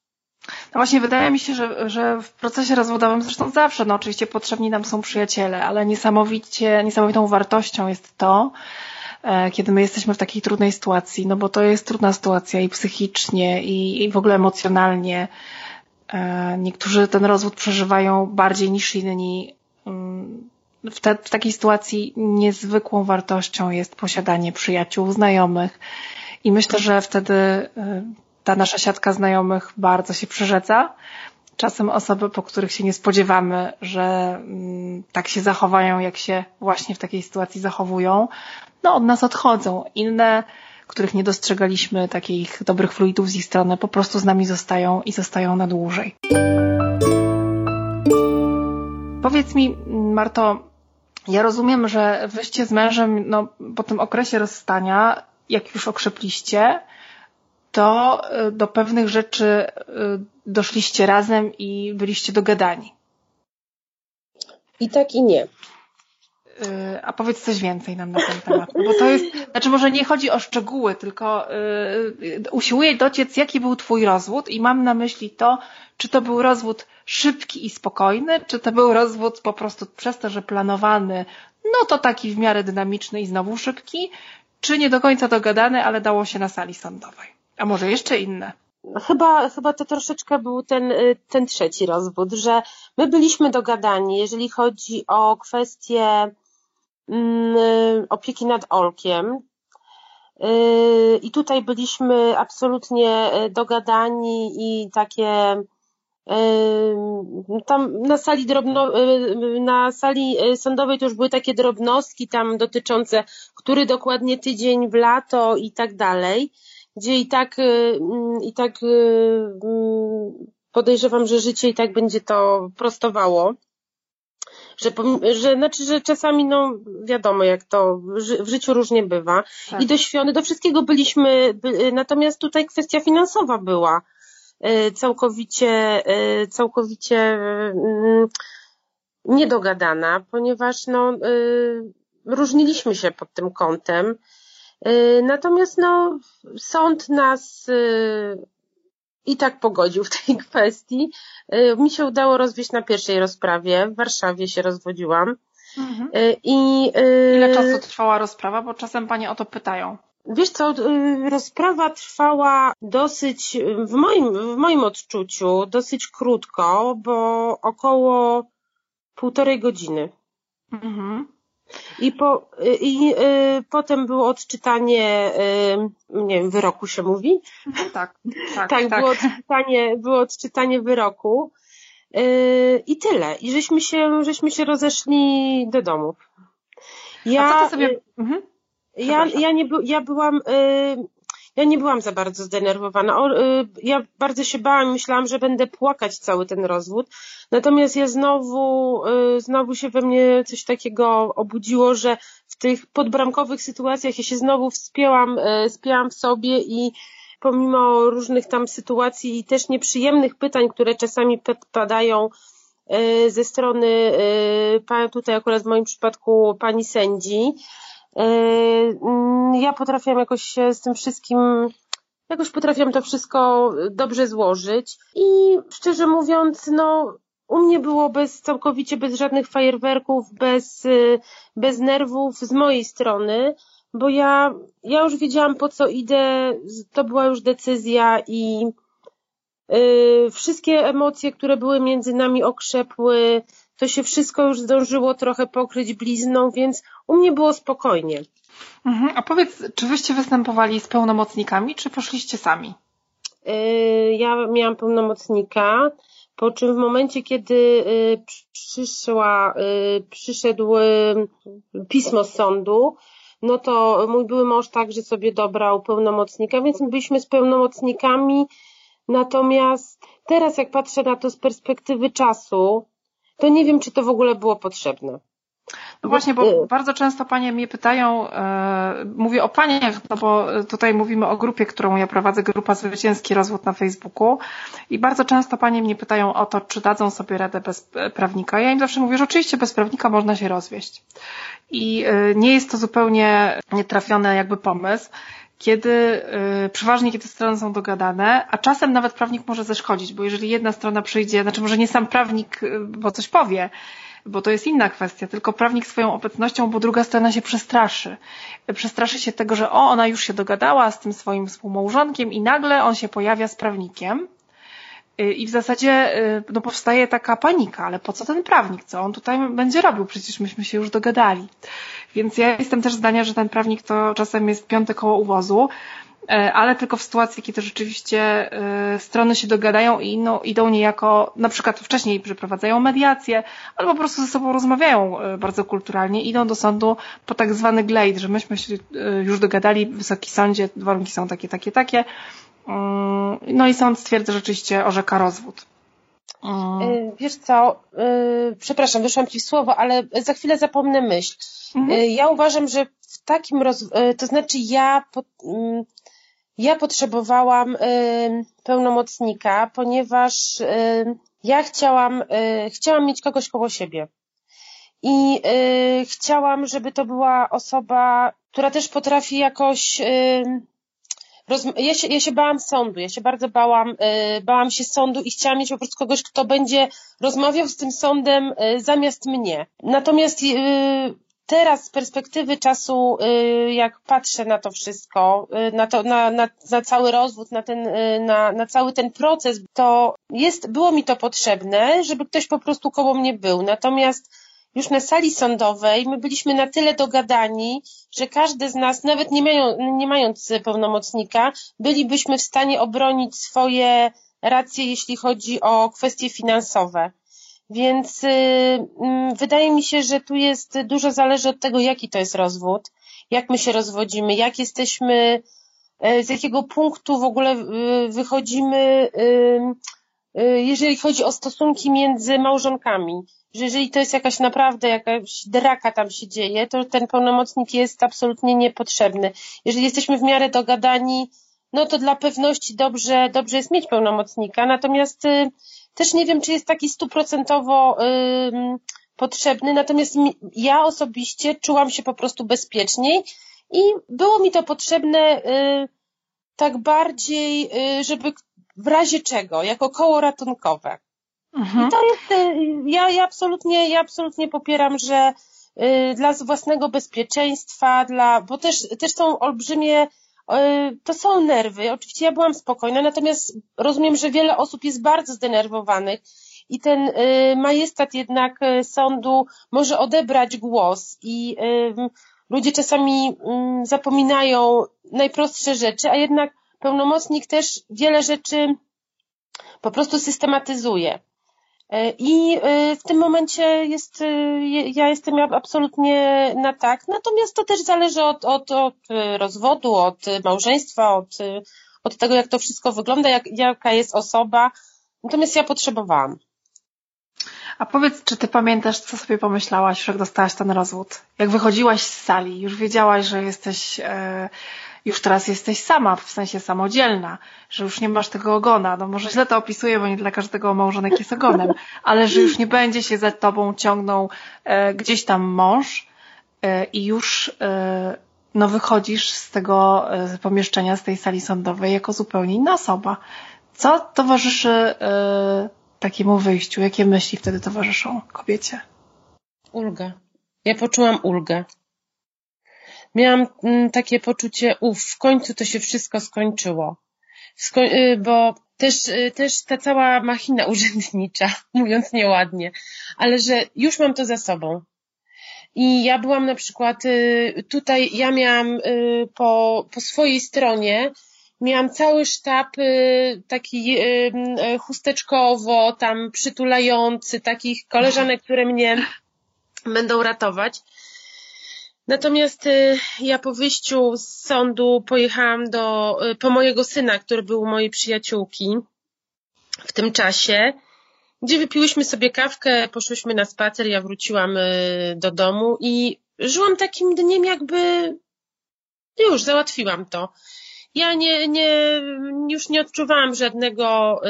No właśnie, wydaje mi się, że, że w procesie rozwodowym zresztą zawsze, no oczywiście potrzebni nam są przyjaciele, ale niesamowicie, niesamowitą wartością jest to, e, kiedy my jesteśmy w takiej trudnej sytuacji, no bo to jest trudna sytuacja i psychicznie, i, i w ogóle emocjonalnie. E, niektórzy ten rozwód przeżywają bardziej niż inni, w, te, w takiej sytuacji niezwykłą wartością jest posiadanie przyjaciół, znajomych i myślę, że wtedy y, ta nasza siatka znajomych bardzo się przerzedza. Czasem osoby, po których się nie spodziewamy, że mm, tak się zachowają, jak się właśnie w takiej sytuacji zachowują, no od nas odchodzą. Inne, których nie dostrzegaliśmy, takich dobrych fluidów z ich strony, po prostu z nami zostają i zostają na dłużej. Powiedz mi, Marto, ja rozumiem, że wyście z mężem no, po tym okresie rozstania, jak już okrzepliście, to y, do pewnych rzeczy y, doszliście razem i byliście dogadani. I tak i nie. Y, a powiedz coś więcej nam na ten temat. Bo to jest, znaczy może nie chodzi o szczegóły, tylko usiłuję dociec, jaki był twój rozwód i mam na myśli to, czy to był rozwód szybki i spokojny, czy to był rozwód po prostu przez to, że planowany, no to taki w miarę dynamiczny i znowu szybki, czy nie do końca dogadany, ale dało się na sali sądowej. A może jeszcze inne? Chyba, chyba to troszeczkę był ten, y, ten trzeci rozwód, że my byliśmy dogadani, jeżeli chodzi o kwestię mm, opieki nad Olkiem. Y, I tutaj byliśmy absolutnie y, dogadani i takie Tam na sali drobno, na sali sądowej to już były takie drobnostki tam dotyczące, który dokładnie tydzień w lato i tak dalej, gdzie i tak, i tak podejrzewam, że życie i tak będzie to prostowało że, że znaczy, że czasami, no wiadomo, jak to w życiu różnie bywa. Tak. I do świąt, do wszystkiego byliśmy, by, natomiast tutaj kwestia finansowa była y, całkowicie, y, całkowicie y, niedogadana, ponieważ no, różniliśmy się pod tym kątem. Natomiast no, sąd nas i tak pogodził w tej *laughs* kwestii. Y, mi się udało rozwieść na pierwszej rozprawie. W Warszawie się rozwodziłam. Mhm. Y, I, y, Ile czasu trwała rozprawa? Bo czasem Panie o to pytają. Wiesz co, rozprawa trwała dosyć, w moim, w moim odczuciu, dosyć krótko, bo około półtorej godziny. Mhm. I, po, i y, potem było odczytanie, y, nie wiem, wyroku się mówi? Tak, tak. tak, tak, tak. Było, odczytanie, było odczytanie wyroku. Y, I tyle. I żeśmy się, żeśmy się rozeszli do domów. Ja, A co ty sobie... Mhm. Ja, ja, nie, ja byłam, y, ja nie byłam za bardzo zdenerwowana. O, y, ja bardzo się bałam, myślałam, że będę płakać cały ten rozwód. Natomiast ja znowu, y, znowu się we mnie coś takiego obudziło, że w tych podbramkowych sytuacjach ja się znowu wspięłam, y, spięłam w sobie i pomimo różnych tam sytuacji i też nieprzyjemnych pytań, które czasami padają ze strony, tutaj akurat w moim przypadku pani sędzi, ja potrafiłam jakoś się z tym wszystkim, jakoś potrafiłam to wszystko dobrze złożyć. I szczerze mówiąc, no, u mnie było bez, całkowicie bez żadnych fajerwerków, bez, y, bez nerwów z mojej strony, bo ja, ja już wiedziałam po co idę, to była już decyzja i yy, wszystkie emocje, które były między nami okrzepły, to się wszystko już zdążyło trochę pokryć blizną, więc u mnie było spokojnie. Mhm. A powiedz, czy wyście występowali z pełnomocnikami, czy poszliście sami? Yy, ja miałam pełnomocnika, po czym w momencie, kiedy yy, przyszła, yy, przyszedł pismo z sądu, no to mój były mąż także sobie dobrał pełnomocnika, więc my byliśmy z pełnomocnikami. Natomiast teraz, jak patrzę na to z perspektywy czasu, to nie wiem, czy to w ogóle było potrzebne. No właśnie, bo bardzo często panie mnie pytają, e, mówię o paniach, no bo tutaj mówimy o grupie, którą ja prowadzę, grupa Zwycięski Rozwód na Facebooku i bardzo często panie mnie pytają o to, czy dadzą sobie radę bez prawnika. Ja im zawsze mówię, że oczywiście bez prawnika można się rozwieść. I e, nie jest to zupełnie nietrafiony jakby pomysł kiedy yy, przeważnie kiedy strony są dogadane, a czasem nawet prawnik może zeszkodzić, bo jeżeli jedna strona przyjdzie, znaczy może nie sam prawnik, yy, bo coś powie, bo to jest inna kwestia, tylko prawnik swoją obecnością, bo druga strona się przestraszy. Przestraszy się tego, że o, ona już się dogadała z tym swoim współmałżonkiem i nagle on się pojawia z prawnikiem. Y, I w zasadzie y, no, powstaje taka panika, ale po co ten prawnik? Co on tutaj będzie robił? Przecież myśmy się już dogadali. Więc ja jestem też zdania, że ten prawnik to czasem jest piąte koło uwozu, e, ale tylko w sytuacji, kiedy rzeczywiście e, strony się dogadają i no, idą niejako, na przykład wcześniej przeprowadzają mediację, albo po prostu ze sobą rozmawiają e, bardzo kulturalnie, idą do sądu po tak zwany glade, że myśmy się już dogadali, Wysoki Sądzie, warunki są takie, takie, takie. Mm, no i sąd stwierdza, rzeczywiście orzeka rozwód. Mm. Wiesz co, przepraszam, wyszłam Ci w słowo, ale za chwilę zapomnę myśl. Y, ja uważam, że w takim roz... To znaczy ja, po... Mm, ja potrzebowałam pełnomocnika, ponieważ ja chciałam, chciałam mieć kogoś koło siebie. I chciałam, żeby to była osoba, która też potrafi jakoś ja, się, ja się bałam sądu, ja się bardzo bałam, bałam się sądu i chciałam mieć po prostu kogoś, kto będzie rozmawiał z tym sądem zamiast mnie. Natomiast teraz z perspektywy czasu, y, jak patrzę na to wszystko, y, na, to, na, na, na cały rozwód, na, ten, y, na, na cały ten proces, to jest, było mi to potrzebne, żeby ktoś po prostu koło mnie był. Natomiast już na sali sądowej my byliśmy na tyle dogadani, że każdy z nas, nawet nie, mają, nie mając pełnomocnika, bylibyśmy w stanie obronić swoje rację, jeśli chodzi o kwestie finansowe. Więc y, mm, wydaje mi się, że tu jest dużo zależy od tego, jaki to jest rozwód, jak my się rozwodzimy, jak jesteśmy, y, z jakiego punktu w ogóle y, wychodzimy, jeżeli chodzi o stosunki między małżonkami. Że jeżeli to jest jakaś naprawdę jakaś draka tam się dzieje, to ten pełnomocnik jest absolutnie niepotrzebny. Jeżeli jesteśmy w miarę dogadani, no to dla pewności dobrze, dobrze jest mieć pełnomocnika. Natomiast też nie wiem, czy jest taki stuprocentowo potrzebny, natomiast ja osobiście czułam się po prostu bezpieczniej i było mi to potrzebne y, tak bardziej, y, żeby w razie czego, jako koło ratunkowe. Mhm. I to jest, y, ja, ja absolutnie, ja absolutnie popieram, że dla własnego bezpieczeństwa, dla, bo też, też są olbrzymie E, to są nerwy. Oczywiście ja byłam spokojna, natomiast rozumiem, że wiele osób jest bardzo zdenerwowanych i ten e, majestat jednak e, sądu może odebrać głos i ludzie czasami zapominają najprostsze rzeczy, a jednak pełnomocnik też wiele rzeczy po prostu systematyzuje. E, I e, w tym momencie jest, e, ja jestem absolutnie na tak. Natomiast to też zależy od, od, od rozwodu, od małżeństwa, od, od tego, jak to wszystko wygląda, jak, jaka jest osoba. Natomiast ja potrzebowałam. A powiedz, czy ty pamiętasz, co sobie pomyślałaś, jak dostałaś ten rozwód? Jak wychodziłaś z sali, już wiedziałaś, że jesteś e, już teraz jesteś sama, w sensie samodzielna, że już nie masz tego ogona. No może źle to opisuję, bo nie dla każdego małżonek jest ogonem, ale że już nie będzie się za tobą ciągnął e, gdzieś tam mąż e, i już e, no wychodzisz z tego e, pomieszczenia, z tej sali sądowej jako zupełnie inna osoba. Co towarzyszy e, takiemu wyjściu? Jakie myśli wtedy towarzyszą kobiecie? Ulga. Ja poczułam ulgę miałam mm, takie poczucie, uff, w końcu to się wszystko skończyło. Y, bo też, y, też ta cała machina *laughs* urzędnicza, mówiąc nieładnie, ale że już mam to za sobą. I ja byłam na przykład y, tutaj, ja miałam po, po swojej stronie, miałam cały sztab taki chusteczkowo, tam przytulający, takich koleżanek, które mnie będą ratować. Natomiast y, ja po wyjściu z sądu pojechałam do, y, po mojego syna, który był u mojej przyjaciółki w tym czasie, gdzie wypiłyśmy sobie kawkę, poszłyśmy na spacer, ja wróciłam y, do domu i żyłam takim dniem jakby już załatwiłam to ja nie, nie, już nie odczuwałam żadnego,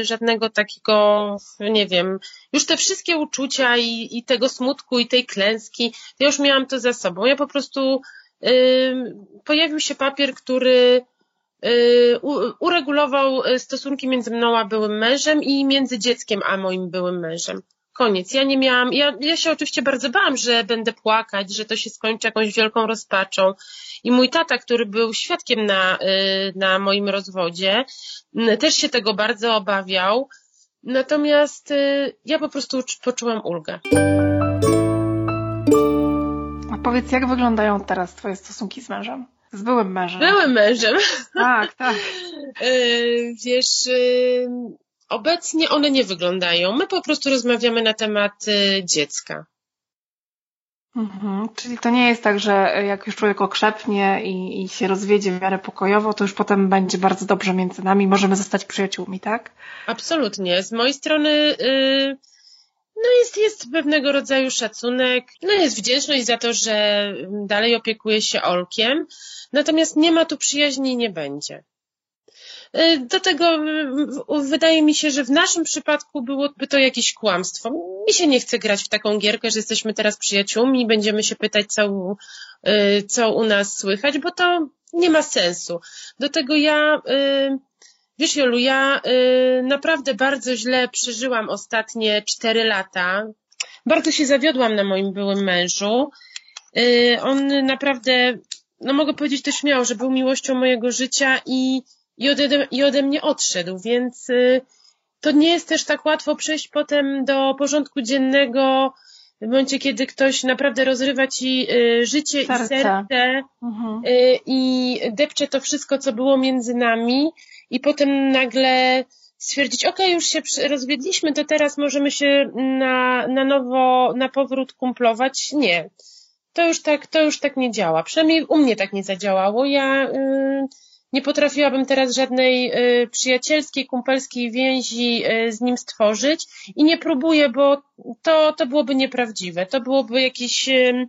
y, żadnego takiego, nie wiem, już te wszystkie uczucia i, i tego smutku i tej klęski, ja już miałam to za sobą. Ja po prostu, y, pojawił się papier, który y, uregulował stosunki między mną a byłym mężem i między dzieckiem a moim byłym mężem. Koniec. Ja nie miałam, ja, ja się oczywiście bardzo bałam, że będę płakać, że to się skończy jakąś wielką rozpaczą. I mój tata, który był świadkiem na, y, na moim rozwodzie, też się tego bardzo obawiał. Natomiast y, ja po prostu poczułam ulgę. A powiedz, jak wyglądają teraz Twoje stosunki z mężem? Z byłym mężem. Byłym mężem. Tak, tak. *laughs* Y, wiesz, obecnie one nie wyglądają. My po prostu rozmawiamy na temat dziecka. Mhm. Czyli to nie jest tak, że jak już człowiek okrzepnie i, i się rozwiedzie w miarę pokojowo, to już potem będzie bardzo dobrze między nami, możemy zostać przyjaciółmi, tak? Absolutnie. Z mojej strony yy, no jest, jest pewnego rodzaju szacunek, no jest wdzięczność za to, że dalej opiekuje się Olkiem, natomiast nie ma tu przyjaźni i nie będzie. Y, do tego y, wydaje mi się, że w naszym przypadku byłoby to jakieś kłamstwo. Mi się nie chce grać w taką gierkę, że jesteśmy teraz przyjaciółmi i będziemy się pytać, co, y, co u nas słychać, bo to nie ma sensu. Do tego ja, wiesz Jolu, ja naprawdę bardzo źle przeżyłam ostatnie cztery lata. Bardzo się zawiodłam na moim byłym mężu. On naprawdę, no mogę powiedzieć to śmiało, że był miłością mojego życia i i ode, i ode mnie odszedł, więc y, to nie jest też tak łatwo przejść potem do porządku dziennego w momencie, kiedy ktoś naprawdę rozrywa ci y, życie serce. i serce mhm. Y, i depcze to wszystko, co było między nami i potem nagle stwierdzić, ok, już się rozwiedliśmy, to teraz możemy się na, na nowo, na powrót kumplować. Nie. To już tak, to już tak nie działa. Przynajmniej u mnie tak nie zadziałało. Ja y, nie potrafiłabym teraz żadnej y, przyjacielskiej, kumpelskiej więzi y, z nim stworzyć i nie próbuję, bo to, to byłoby nieprawdziwe. To byłoby jakiś y,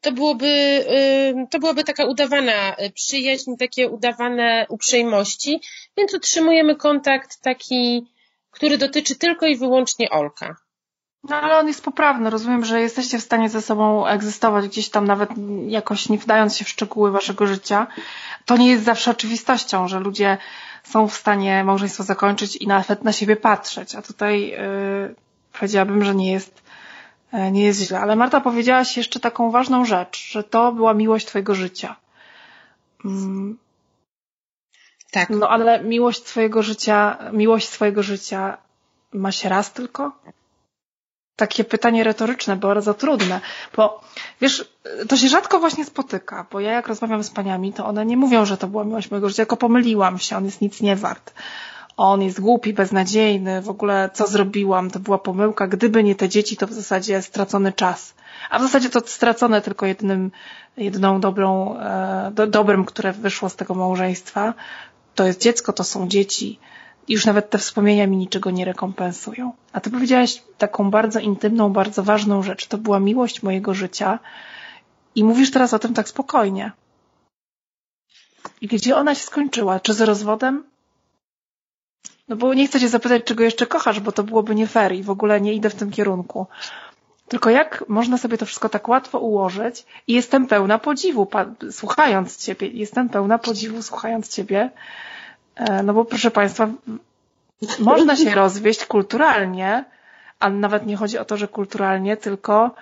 to byłoby, to byłoby taka udawana przyjaźń, takie udawane uprzejmości, więc utrzymujemy kontakt taki, który dotyczy tylko i wyłącznie Olka. No ale on jest poprawny. Rozumiem, że jesteście w stanie ze sobą egzystować gdzieś tam nawet jakoś nie wdając się w szczegóły waszego życia. To nie jest zawsze oczywistością, że ludzie są w stanie małżeństwo zakończyć i nawet na siebie patrzeć. A tutaj yy, powiedziałabym, że nie jest E, nie jest źle. Ale Marta powiedziałaś jeszcze taką ważną rzecz, że to była miłość twojego życia. Mm. Tak. No ale miłość twojego życia, miłość swojego życia ma się raz tylko? Takie pytanie retoryczne, bardzo trudne, bo wiesz, to się rzadko właśnie spotyka, bo ja jak rozmawiam z paniami, to one nie mówią, że to była miłość mojego życia, tylko pomyliłam się, on jest nic nie wart on jest głupi, beznadziejny, w ogóle co zrobiłam, to była pomyłka, gdyby nie te dzieci, to w zasadzie stracony czas. A w zasadzie to stracone tylko jednym, jedną dobrą, e, do, dobrym, które wyszło z tego małżeństwa. To jest dziecko, to są dzieci. Już nawet te wspomnienia mi niczego nie rekompensują. A ty powiedziałaś taką bardzo intymną, bardzo ważną rzecz. To była miłość mojego życia. I mówisz teraz o tym tak spokojnie. I gdzie ona się skończyła? Czy z rozwodem? No bo nie chcę cię zapytać, czego jeszcze kochasz, bo to byłoby nie fair i w ogóle nie idę w tym kierunku. Tylko jak można sobie to wszystko tak łatwo ułożyć i jestem pełna podziwu, słuchając ciebie, jestem pełna podziwu słuchając ciebie, no bo proszę państwa, można się rozwieść kulturalnie, a nawet nie chodzi o to, że kulturalnie, tylko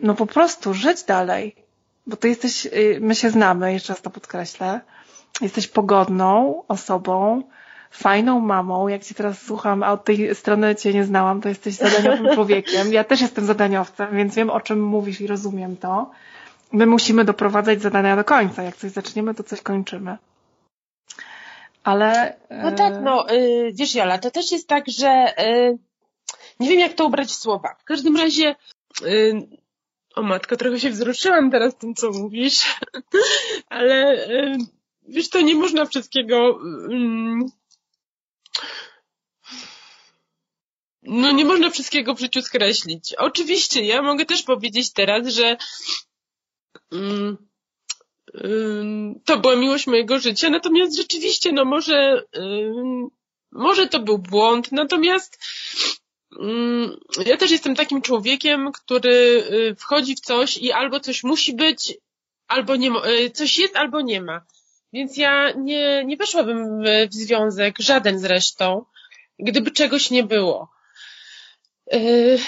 no po prostu żyć dalej. Bo ty jesteś, y, my się znamy, jeszcze raz to podkreślę, jesteś pogodną osobą, fajną mamą, jak cię teraz słucham, a od tej strony cię nie znałam, to jesteś zadaniowym *laughs* człowiekiem. Ja też jestem zadaniowcem, więc wiem o czym mówisz i rozumiem to. My musimy doprowadzać zadania do końca. Jak coś zaczniemy, to coś kończymy. Ale... No tak, no, yy, wiesz Jola, to też jest tak, że yy, nie wiem jak to ubrać w słowa. W każdym razie yy, o matko, trochę się wzruszyłam teraz tym, co mówisz, *laughs* ale y, wiesz, to nie można wszystkiego mm, no nie można wszystkiego w życiu skreślić. Oczywiście, ja mogę też powiedzieć teraz, że mm, to była miłość mojego życia, natomiast rzeczywiście, no może, może to był błąd, natomiast ja też jestem takim człowiekiem, który y, wchodzi w coś i albo coś musi być, albo nie, y, coś jest, albo nie ma. Więc ja nie, nie weszłabym w związek, żaden zresztą, gdyby czegoś nie było. Yy,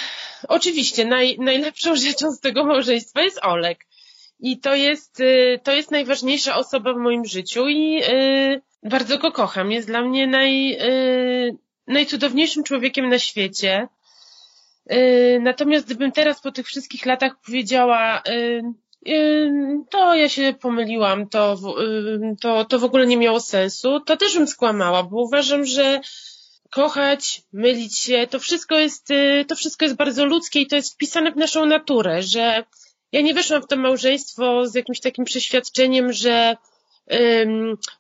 oczywiście naj, najlepszą rzeczą z tego małżeństwa jest Olek. I to jest, yy, to jest najważniejsza osoba w moim życiu i yy, bardzo go kocham. Jest dla mnie naj, yy, najcudowniejszym człowiekiem na świecie. Natomiast gdybym teraz po tych wszystkich latach powiedziała, to ja się pomyliłam, to, to, to w ogóle nie miało sensu, to też bym skłamała, bo uważam, że kochać, mylić się, to wszystko jest, y, to wszystko jest bardzo ludzkie i to jest wpisane w naszą naturę, że ja nie weszłam w to małżeństwo z jakimś takim przeświadczeniem, że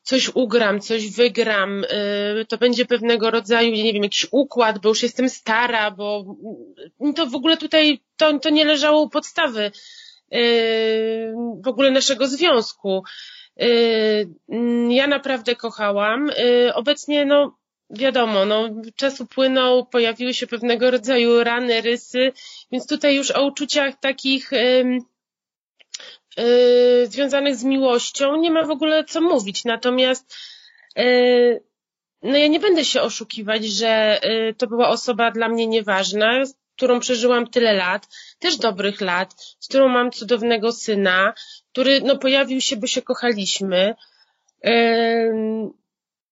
coś ugram, coś wygram, y, to będzie pewnego rodzaju, nie wiem, jakiś układ, bo już jestem stara, bo to w ogóle tutaj, to, to nie leżało u podstawy y, w ogóle naszego związku. Ja naprawdę kochałam. Obecnie, no, wiadomo, no, czas upłynął, pojawiły się pewnego rodzaju rany, rysy, więc tutaj już o uczuciach takich yy, yy, związanych z miłością nie ma w ogóle co mówić. Natomiast yy, no ja nie będę się oszukiwać, że y, to była osoba dla mnie nieważna, z którą przeżyłam tyle lat, też dobrych lat, z którą mam cudownego syna, który no, pojawił się, bo się kochaliśmy.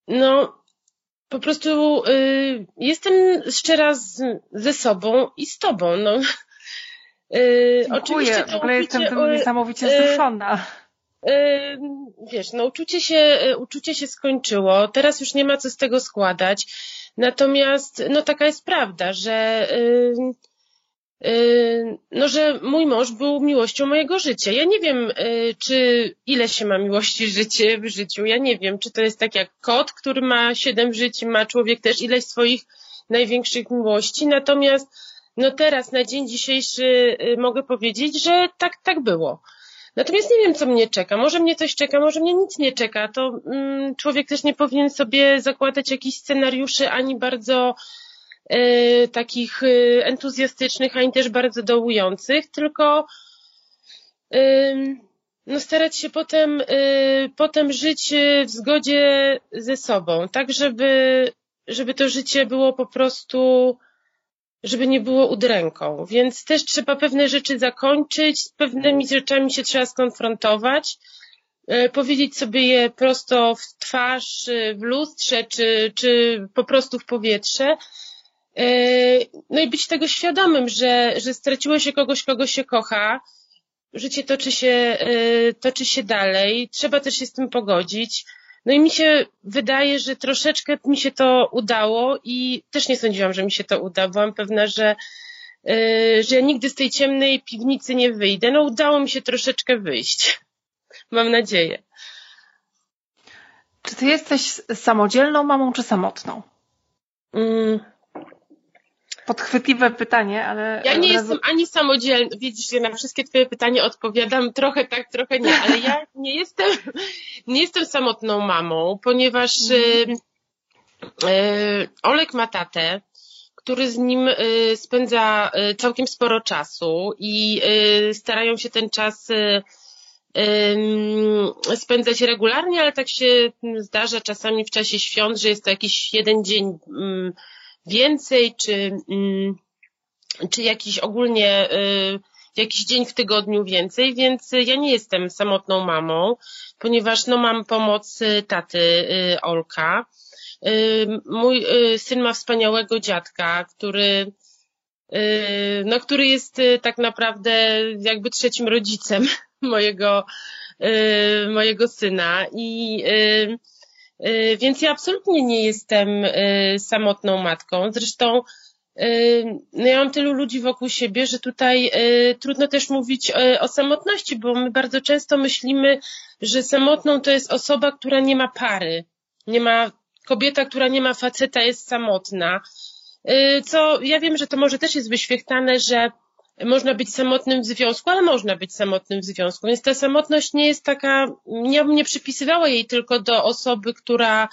No, po prostu y, jestem szczera z, ze sobą i z tobą. No. *laughs* Y, Dziękuję. Oczywiście w ogóle jestem tym niesamowicie wzruszona. wiesz, no uczucie się, uczucie się skończyło, teraz już nie ma co z tego składać. Natomiast, no taka jest prawda, że no, że mój mąż był miłością mojego życia. Ja nie wiem, czy ile się ma miłości życie w życiu. Ja nie wiem, czy to jest tak jak kot, który ma siedem żyć, ma człowiek też ileś swoich największych miłości. Natomiast no teraz, na dzień dzisiejszy mogę powiedzieć, że tak, tak było. Natomiast nie wiem, co mnie czeka. Może mnie coś czeka, może mnie nic nie czeka. To mm, człowiek też nie powinien sobie zakładać jakichś scenariuszy ani bardzo y, takich y, entuzjastycznych, ani też bardzo dołujących, tylko y, no starać się potem, potem żyć w zgodzie ze sobą, tak żeby, żeby to życie było po prostu żeby nie było udręką. Więc też trzeba pewne rzeczy zakończyć, z pewnymi rzeczami się trzeba skonfrontować, e, powiedzieć sobie je prosto w twarz, w lustrze, czy, czy po prostu w powietrze. E, no i być tego świadomym, że, że straciło się kogoś, kogo się kocha, życie toczy się, e, toczy się dalej, trzeba też się z tym pogodzić. No i mi się wydaje, że troszeczkę mi się to udało i też nie sądziłam, że mi się to uda. Byłam pewna, że, yy, że ja nigdy z tej ciemnej piwnicy nie wyjdę. No udało mi się troszeczkę wyjść. *laughs* Mam nadzieję. Czy ty jesteś samodzielną mamą czy samotną? Mm, podchwytliwe pytanie, ale. Ja nie razu... jestem ani samodzielna. Widzisz, ja na wszystkie Twoje pytania odpowiadam trochę tak, trochę nie, ale ja nie jestem, nie jestem samotną mamą, ponieważ y, Olek ma tatę, który z nim y, spędza całkiem sporo czasu i starają się ten czas spędzać regularnie, ale tak się zdarza czasami w czasie świąt, że jest to jakiś jeden dzień mm, więcej, czy, mm, czy jakiś ogólnie y, jakiś dzień w tygodniu więcej, więc ja nie jestem samotną mamą, ponieważ no mam pomoc y, taty y, Olka. Mój syn ma wspaniałego dziadka, który no, który jest tak naprawdę jakby trzecim rodzicem *laughs* mojego, mojego syna i więc ja absolutnie nie jestem y, samotną matką. Zresztą y, no ja mam tylu ludzi wokół siebie, że tutaj trudno też mówić o samotności, bo my bardzo często myślimy, że samotną to jest osoba, która nie ma pary. Nie ma, kobieta, która nie ma faceta jest samotna. Co ja wiem, że to może też jest wyświechtane, że można być samotnym w związku, ale można być samotnym w związku. Więc ta samotność nie jest taka, ja bym nie przypisywała jej tylko do osoby, która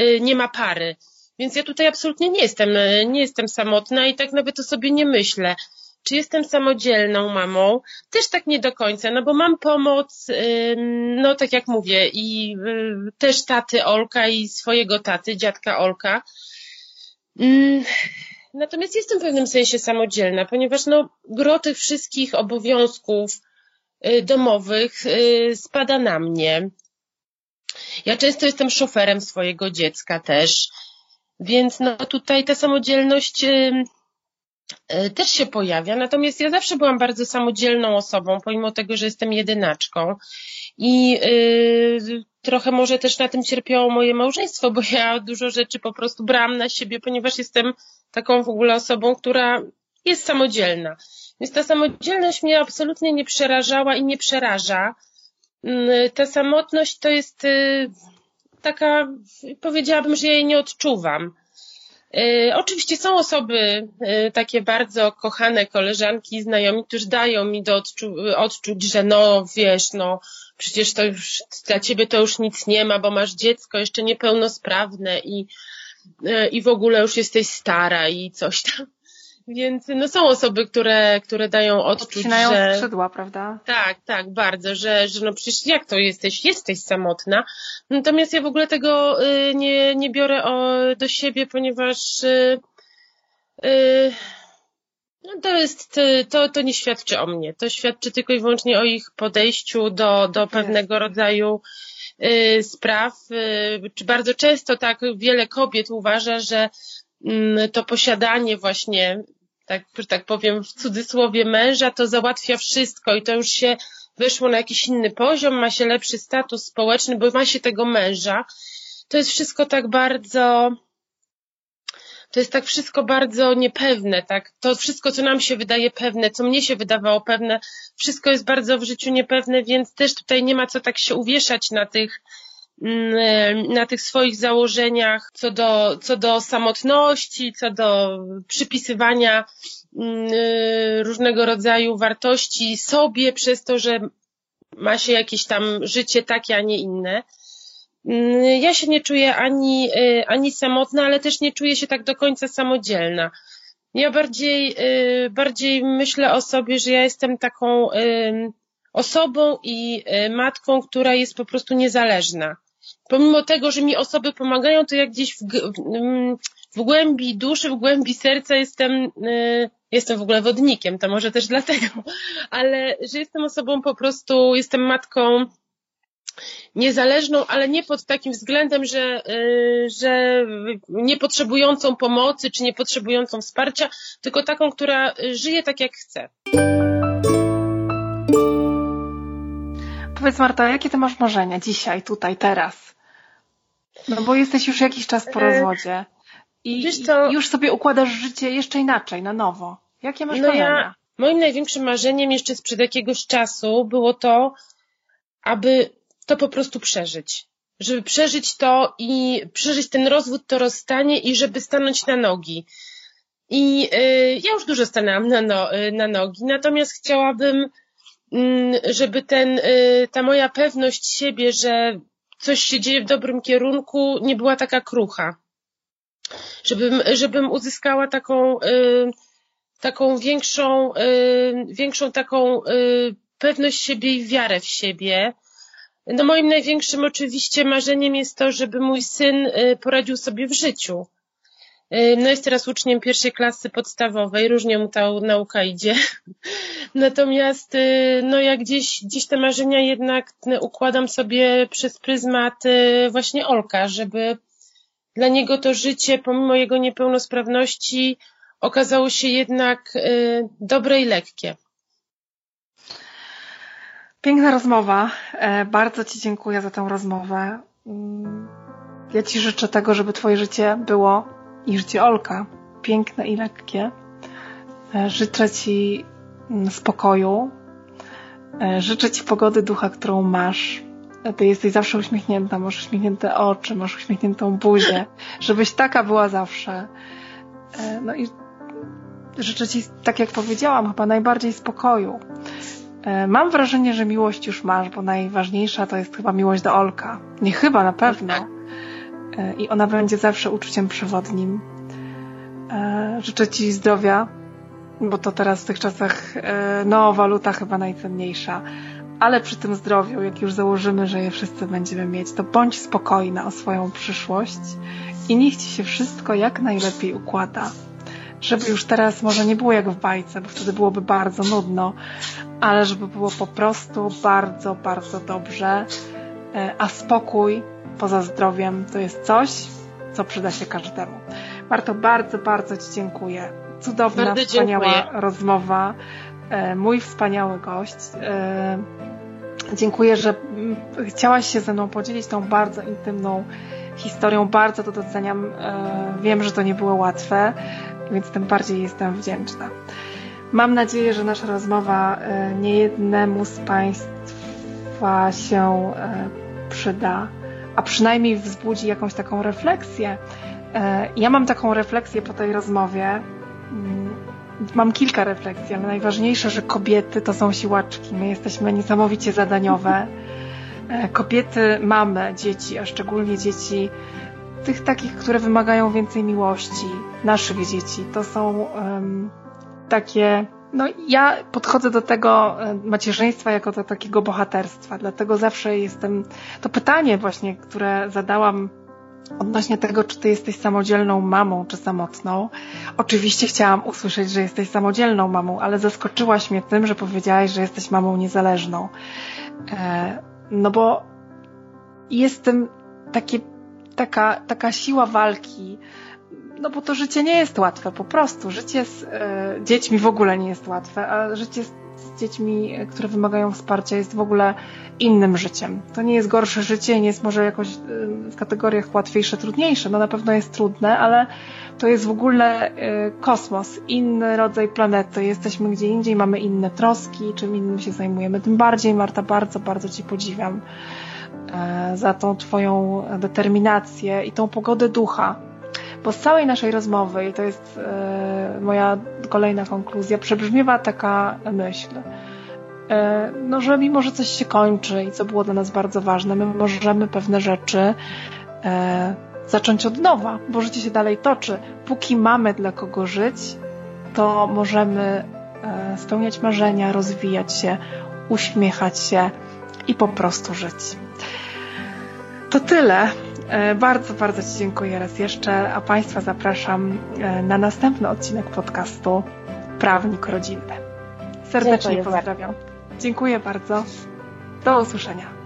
y, nie ma pary. Więc ja tutaj absolutnie nie jestem, nie jestem samotna i tak nawet o sobie nie myślę. Czy jestem samodzielną mamą? Też tak nie do końca, no bo mam pomoc, no tak jak mówię, i y, też taty Olka i swojego taty, dziadka Olka. Natomiast jestem w pewnym sensie samodzielna, ponieważ no, gro tych wszystkich obowiązków y, domowych y, spada na mnie. Ja często jestem szoferem swojego dziecka też, więc no tutaj ta samodzielność y, też się pojawia. Natomiast ja zawsze byłam bardzo samodzielną osobą, pomimo tego, że jestem jedynaczką. I trochę może też na tym cierpiało moje małżeństwo, bo ja dużo rzeczy po prostu brałam na siebie, ponieważ jestem taką w ogóle osobą, która jest samodzielna. Więc ta samodzielność mnie absolutnie nie przerażała i nie przeraża. Mm, ta samotność to jest y, taka, powiedziałabym, że ja jej nie odczuwam. Y, oczywiście są osoby, y, takie bardzo kochane koleżanki, znajomi, którzy dają mi do odczu odczuć, że no wiesz, no przecież to już dla ciebie to już nic nie ma, bo masz dziecko jeszcze niepełnosprawne i, e, i w ogóle już jesteś stara i coś tam. *laughs* Więc no są osoby, które, które dają odczuć, Odcinają że... skrzydła, prawda? Tak, tak, bardzo, że, że no przecież jak to jesteś? Jesteś samotna. Natomiast ja w ogóle tego y, nie, nie biorę o, do siebie, ponieważ y, y, no to jest, to, to nie świadczy o mnie. To świadczy tylko i wyłącznie o ich podejściu do, do pewnego rodzaju y, spraw. Y, czy bardzo często tak wiele kobiet uważa, że y, to posiadanie właśnie, tak, tak powiem w cudzysłowie męża, to załatwia wszystko i to już się weszło na jakiś inny poziom, ma się lepszy status społeczny, bo ma się tego męża. To jest wszystko tak bardzo, to jest tak wszystko bardzo niepewne, tak? To wszystko, co nam się wydaje pewne, co mnie się wydawało pewne, wszystko jest bardzo w życiu niepewne, więc też tutaj nie ma co tak się uwieszać na tych, mm, na tych swoich założeniach co do, co do samotności, co do przypisywania mm, różnego rodzaju wartości sobie przez to, że ma się jakieś tam życie takie, a nie inne. Mm, ja się nie czuję ani, y, ani samotna, ale też nie czuję się tak do końca samodzielna. Ja bardziej, y, bardziej myślę o sobie, że ja jestem taką osobą i y, matką, która jest po prostu niezależna. Pomimo tego, że mi osoby pomagają, to jak gdzieś w, w głębi duszy, w głębi serca jestem, jestem w ogóle wodnikiem, to może też dlatego, *laughs* ale że jestem osobą po prostu, jestem matką niezależną, ale nie pod takim względem, że, y, że nie potrzebującą pomocy czy nie potrzebującą wsparcia, tylko taką, która żyje tak jak chce. Powiedz Marta, jakie ty masz marzenia dzisiaj, tutaj, teraz? No bo jesteś już jakiś czas po e, rozwodzie i, już sobie układasz życie jeszcze inaczej, na nowo. Jakie masz no marzenia? Ja, moim największym marzeniem jeszcze sprzed jakiegoś czasu było to, aby to po prostu przeżyć. Żeby przeżyć to i przeżyć ten rozwód, to rozstanie i żeby stanąć na nogi. I y, ja już dużo stanęłam na, no, y, na nogi, natomiast chciałabym, y, żeby ten, y, ta moja pewność siebie, że coś się dzieje w dobrym kierunku, nie była taka krucha. Żebym, żebym uzyskała taką, y, taką większą, większą taką pewność siebie i wiarę w siebie, no moim największym oczywiście marzeniem jest to, żeby mój syn y, poradził sobie w życiu. Y, no jest teraz uczniem pierwszej klasy podstawowej, różnie mu ta nauka idzie. *laughs* Natomiast y, no ja gdzieś, gdzieś te marzenia jednak układam sobie przez pryzmat właśnie Olka, żeby dla niego to życie, pomimo jego niepełnosprawności, okazało się jednak dobre i lekkie. Piękna rozmowa. E, bardzo Ci dziękuję za tę rozmowę. Mm, ja Ci życzę tego, żeby Twoje życie było i życie Olka piękne i lekkie. E, życzę Ci mm, spokoju. E, życzę Ci pogody ducha, którą masz. Ty jesteś zawsze uśmiechnięta, masz uśmiechnięte oczy, masz uśmiechniętą buzię, żebyś taka była zawsze. No i życzę Ci, tak jak powiedziałam, chyba najbardziej spokoju. E, mam wrażenie, że miłość już masz, bo najważniejsza to jest chyba miłość do Olka. Nie chyba, na pewno. E, I ona będzie zawsze uczuciem przewodnim. E, życzę Ci zdrowia, bo to teraz w tych czasach, no, waluta chyba najcenniejsza. Ale przy tym zdrowiu, jak już założymy, że je wszyscy będziemy mieć, to bądź spokojna o swoją przyszłość i niech Ci się wszystko jak najlepiej układa żeby już teraz może nie było jak w bajce, bo wtedy byłoby bardzo nudno, ale żeby było po prostu bardzo, bardzo dobrze. E, a spokój poza zdrowiem to jest coś, co przyda się każdemu. Marto, bardzo, bardzo Ci dziękuję. Cudowna, bardzo wspaniała dziękuję. rozmowa. E, mój wspaniały gość. E, dziękuję, że chciałaś się ze mną podzielić tą bardzo intymną historią. Bardzo to doceniam. Wiem, że to nie było łatwe więc tym bardziej jestem wdzięczna. Mam nadzieję, że nasza rozmowa e, niejednemu z Państwa się e, przyda, a przynajmniej wzbudzi jakąś taką refleksję. E, ja mam taką refleksję po tej rozmowie. Mm, mam kilka refleksji, ale najważniejsze, że kobiety to są siłaczki. My jesteśmy niesamowicie zadaniowe. Kobiety, mamy dzieci, a szczególnie dzieci tych takich, które wymagają więcej miłości, naszych dzieci. To są um, takie, no ja podchodzę do tego macierzyństwa jako do takiego bohaterstwa, dlatego zawsze jestem, to pytanie właśnie, które zadałam odnośnie tego, czy ty jesteś samodzielną mamą, czy samotną. Oczywiście chciałam usłyszeć, że jesteś samodzielną mamą, ale zaskoczyłaś mnie tym, że powiedziałaś, że jesteś mamą niezależną. E, no bo jestem takie taka, taka siła walki, no bo to życie nie jest łatwe, po prostu. Życie z e, dziećmi w ogóle nie jest łatwe, a życie z z dziećmi, które wymagają wsparcia, jest w ogóle innym życiem. To nie jest gorsze życie, nie jest może jakoś w kategoriach łatwiejsze, trudniejsze. No na pewno jest trudne, ale to jest w ogóle kosmos, inny rodzaj planety. Jesteśmy gdzie indziej, mamy inne troski, czym innym się zajmujemy. Tym bardziej, Marta, bardzo, bardzo Ci podziwiam E, za tą Twoją determinację i tą pogodę ducha. Bo z całej naszej rozmowy, i to jest e, moja kolejna konkluzja, przebrzmiewa taka myśl, e, no, że mimo, że coś się kończy i co było dla nas bardzo ważne, my możemy pewne rzeczy zacząć od nowa, bo życie się dalej toczy. Póki mamy dla kogo żyć, to możemy spełniać marzenia, rozwijać się, uśmiechać się i po prostu żyć. To tyle. E, bardzo, bardzo Ci dziękuję raz jeszcze, a Państwa zapraszam e, na następny odcinek podcastu Prawnik Rodzinny. Serdecznie dziękuję pozdrawiam. Bardzo. Dziękuję bardzo. Do usłyszenia.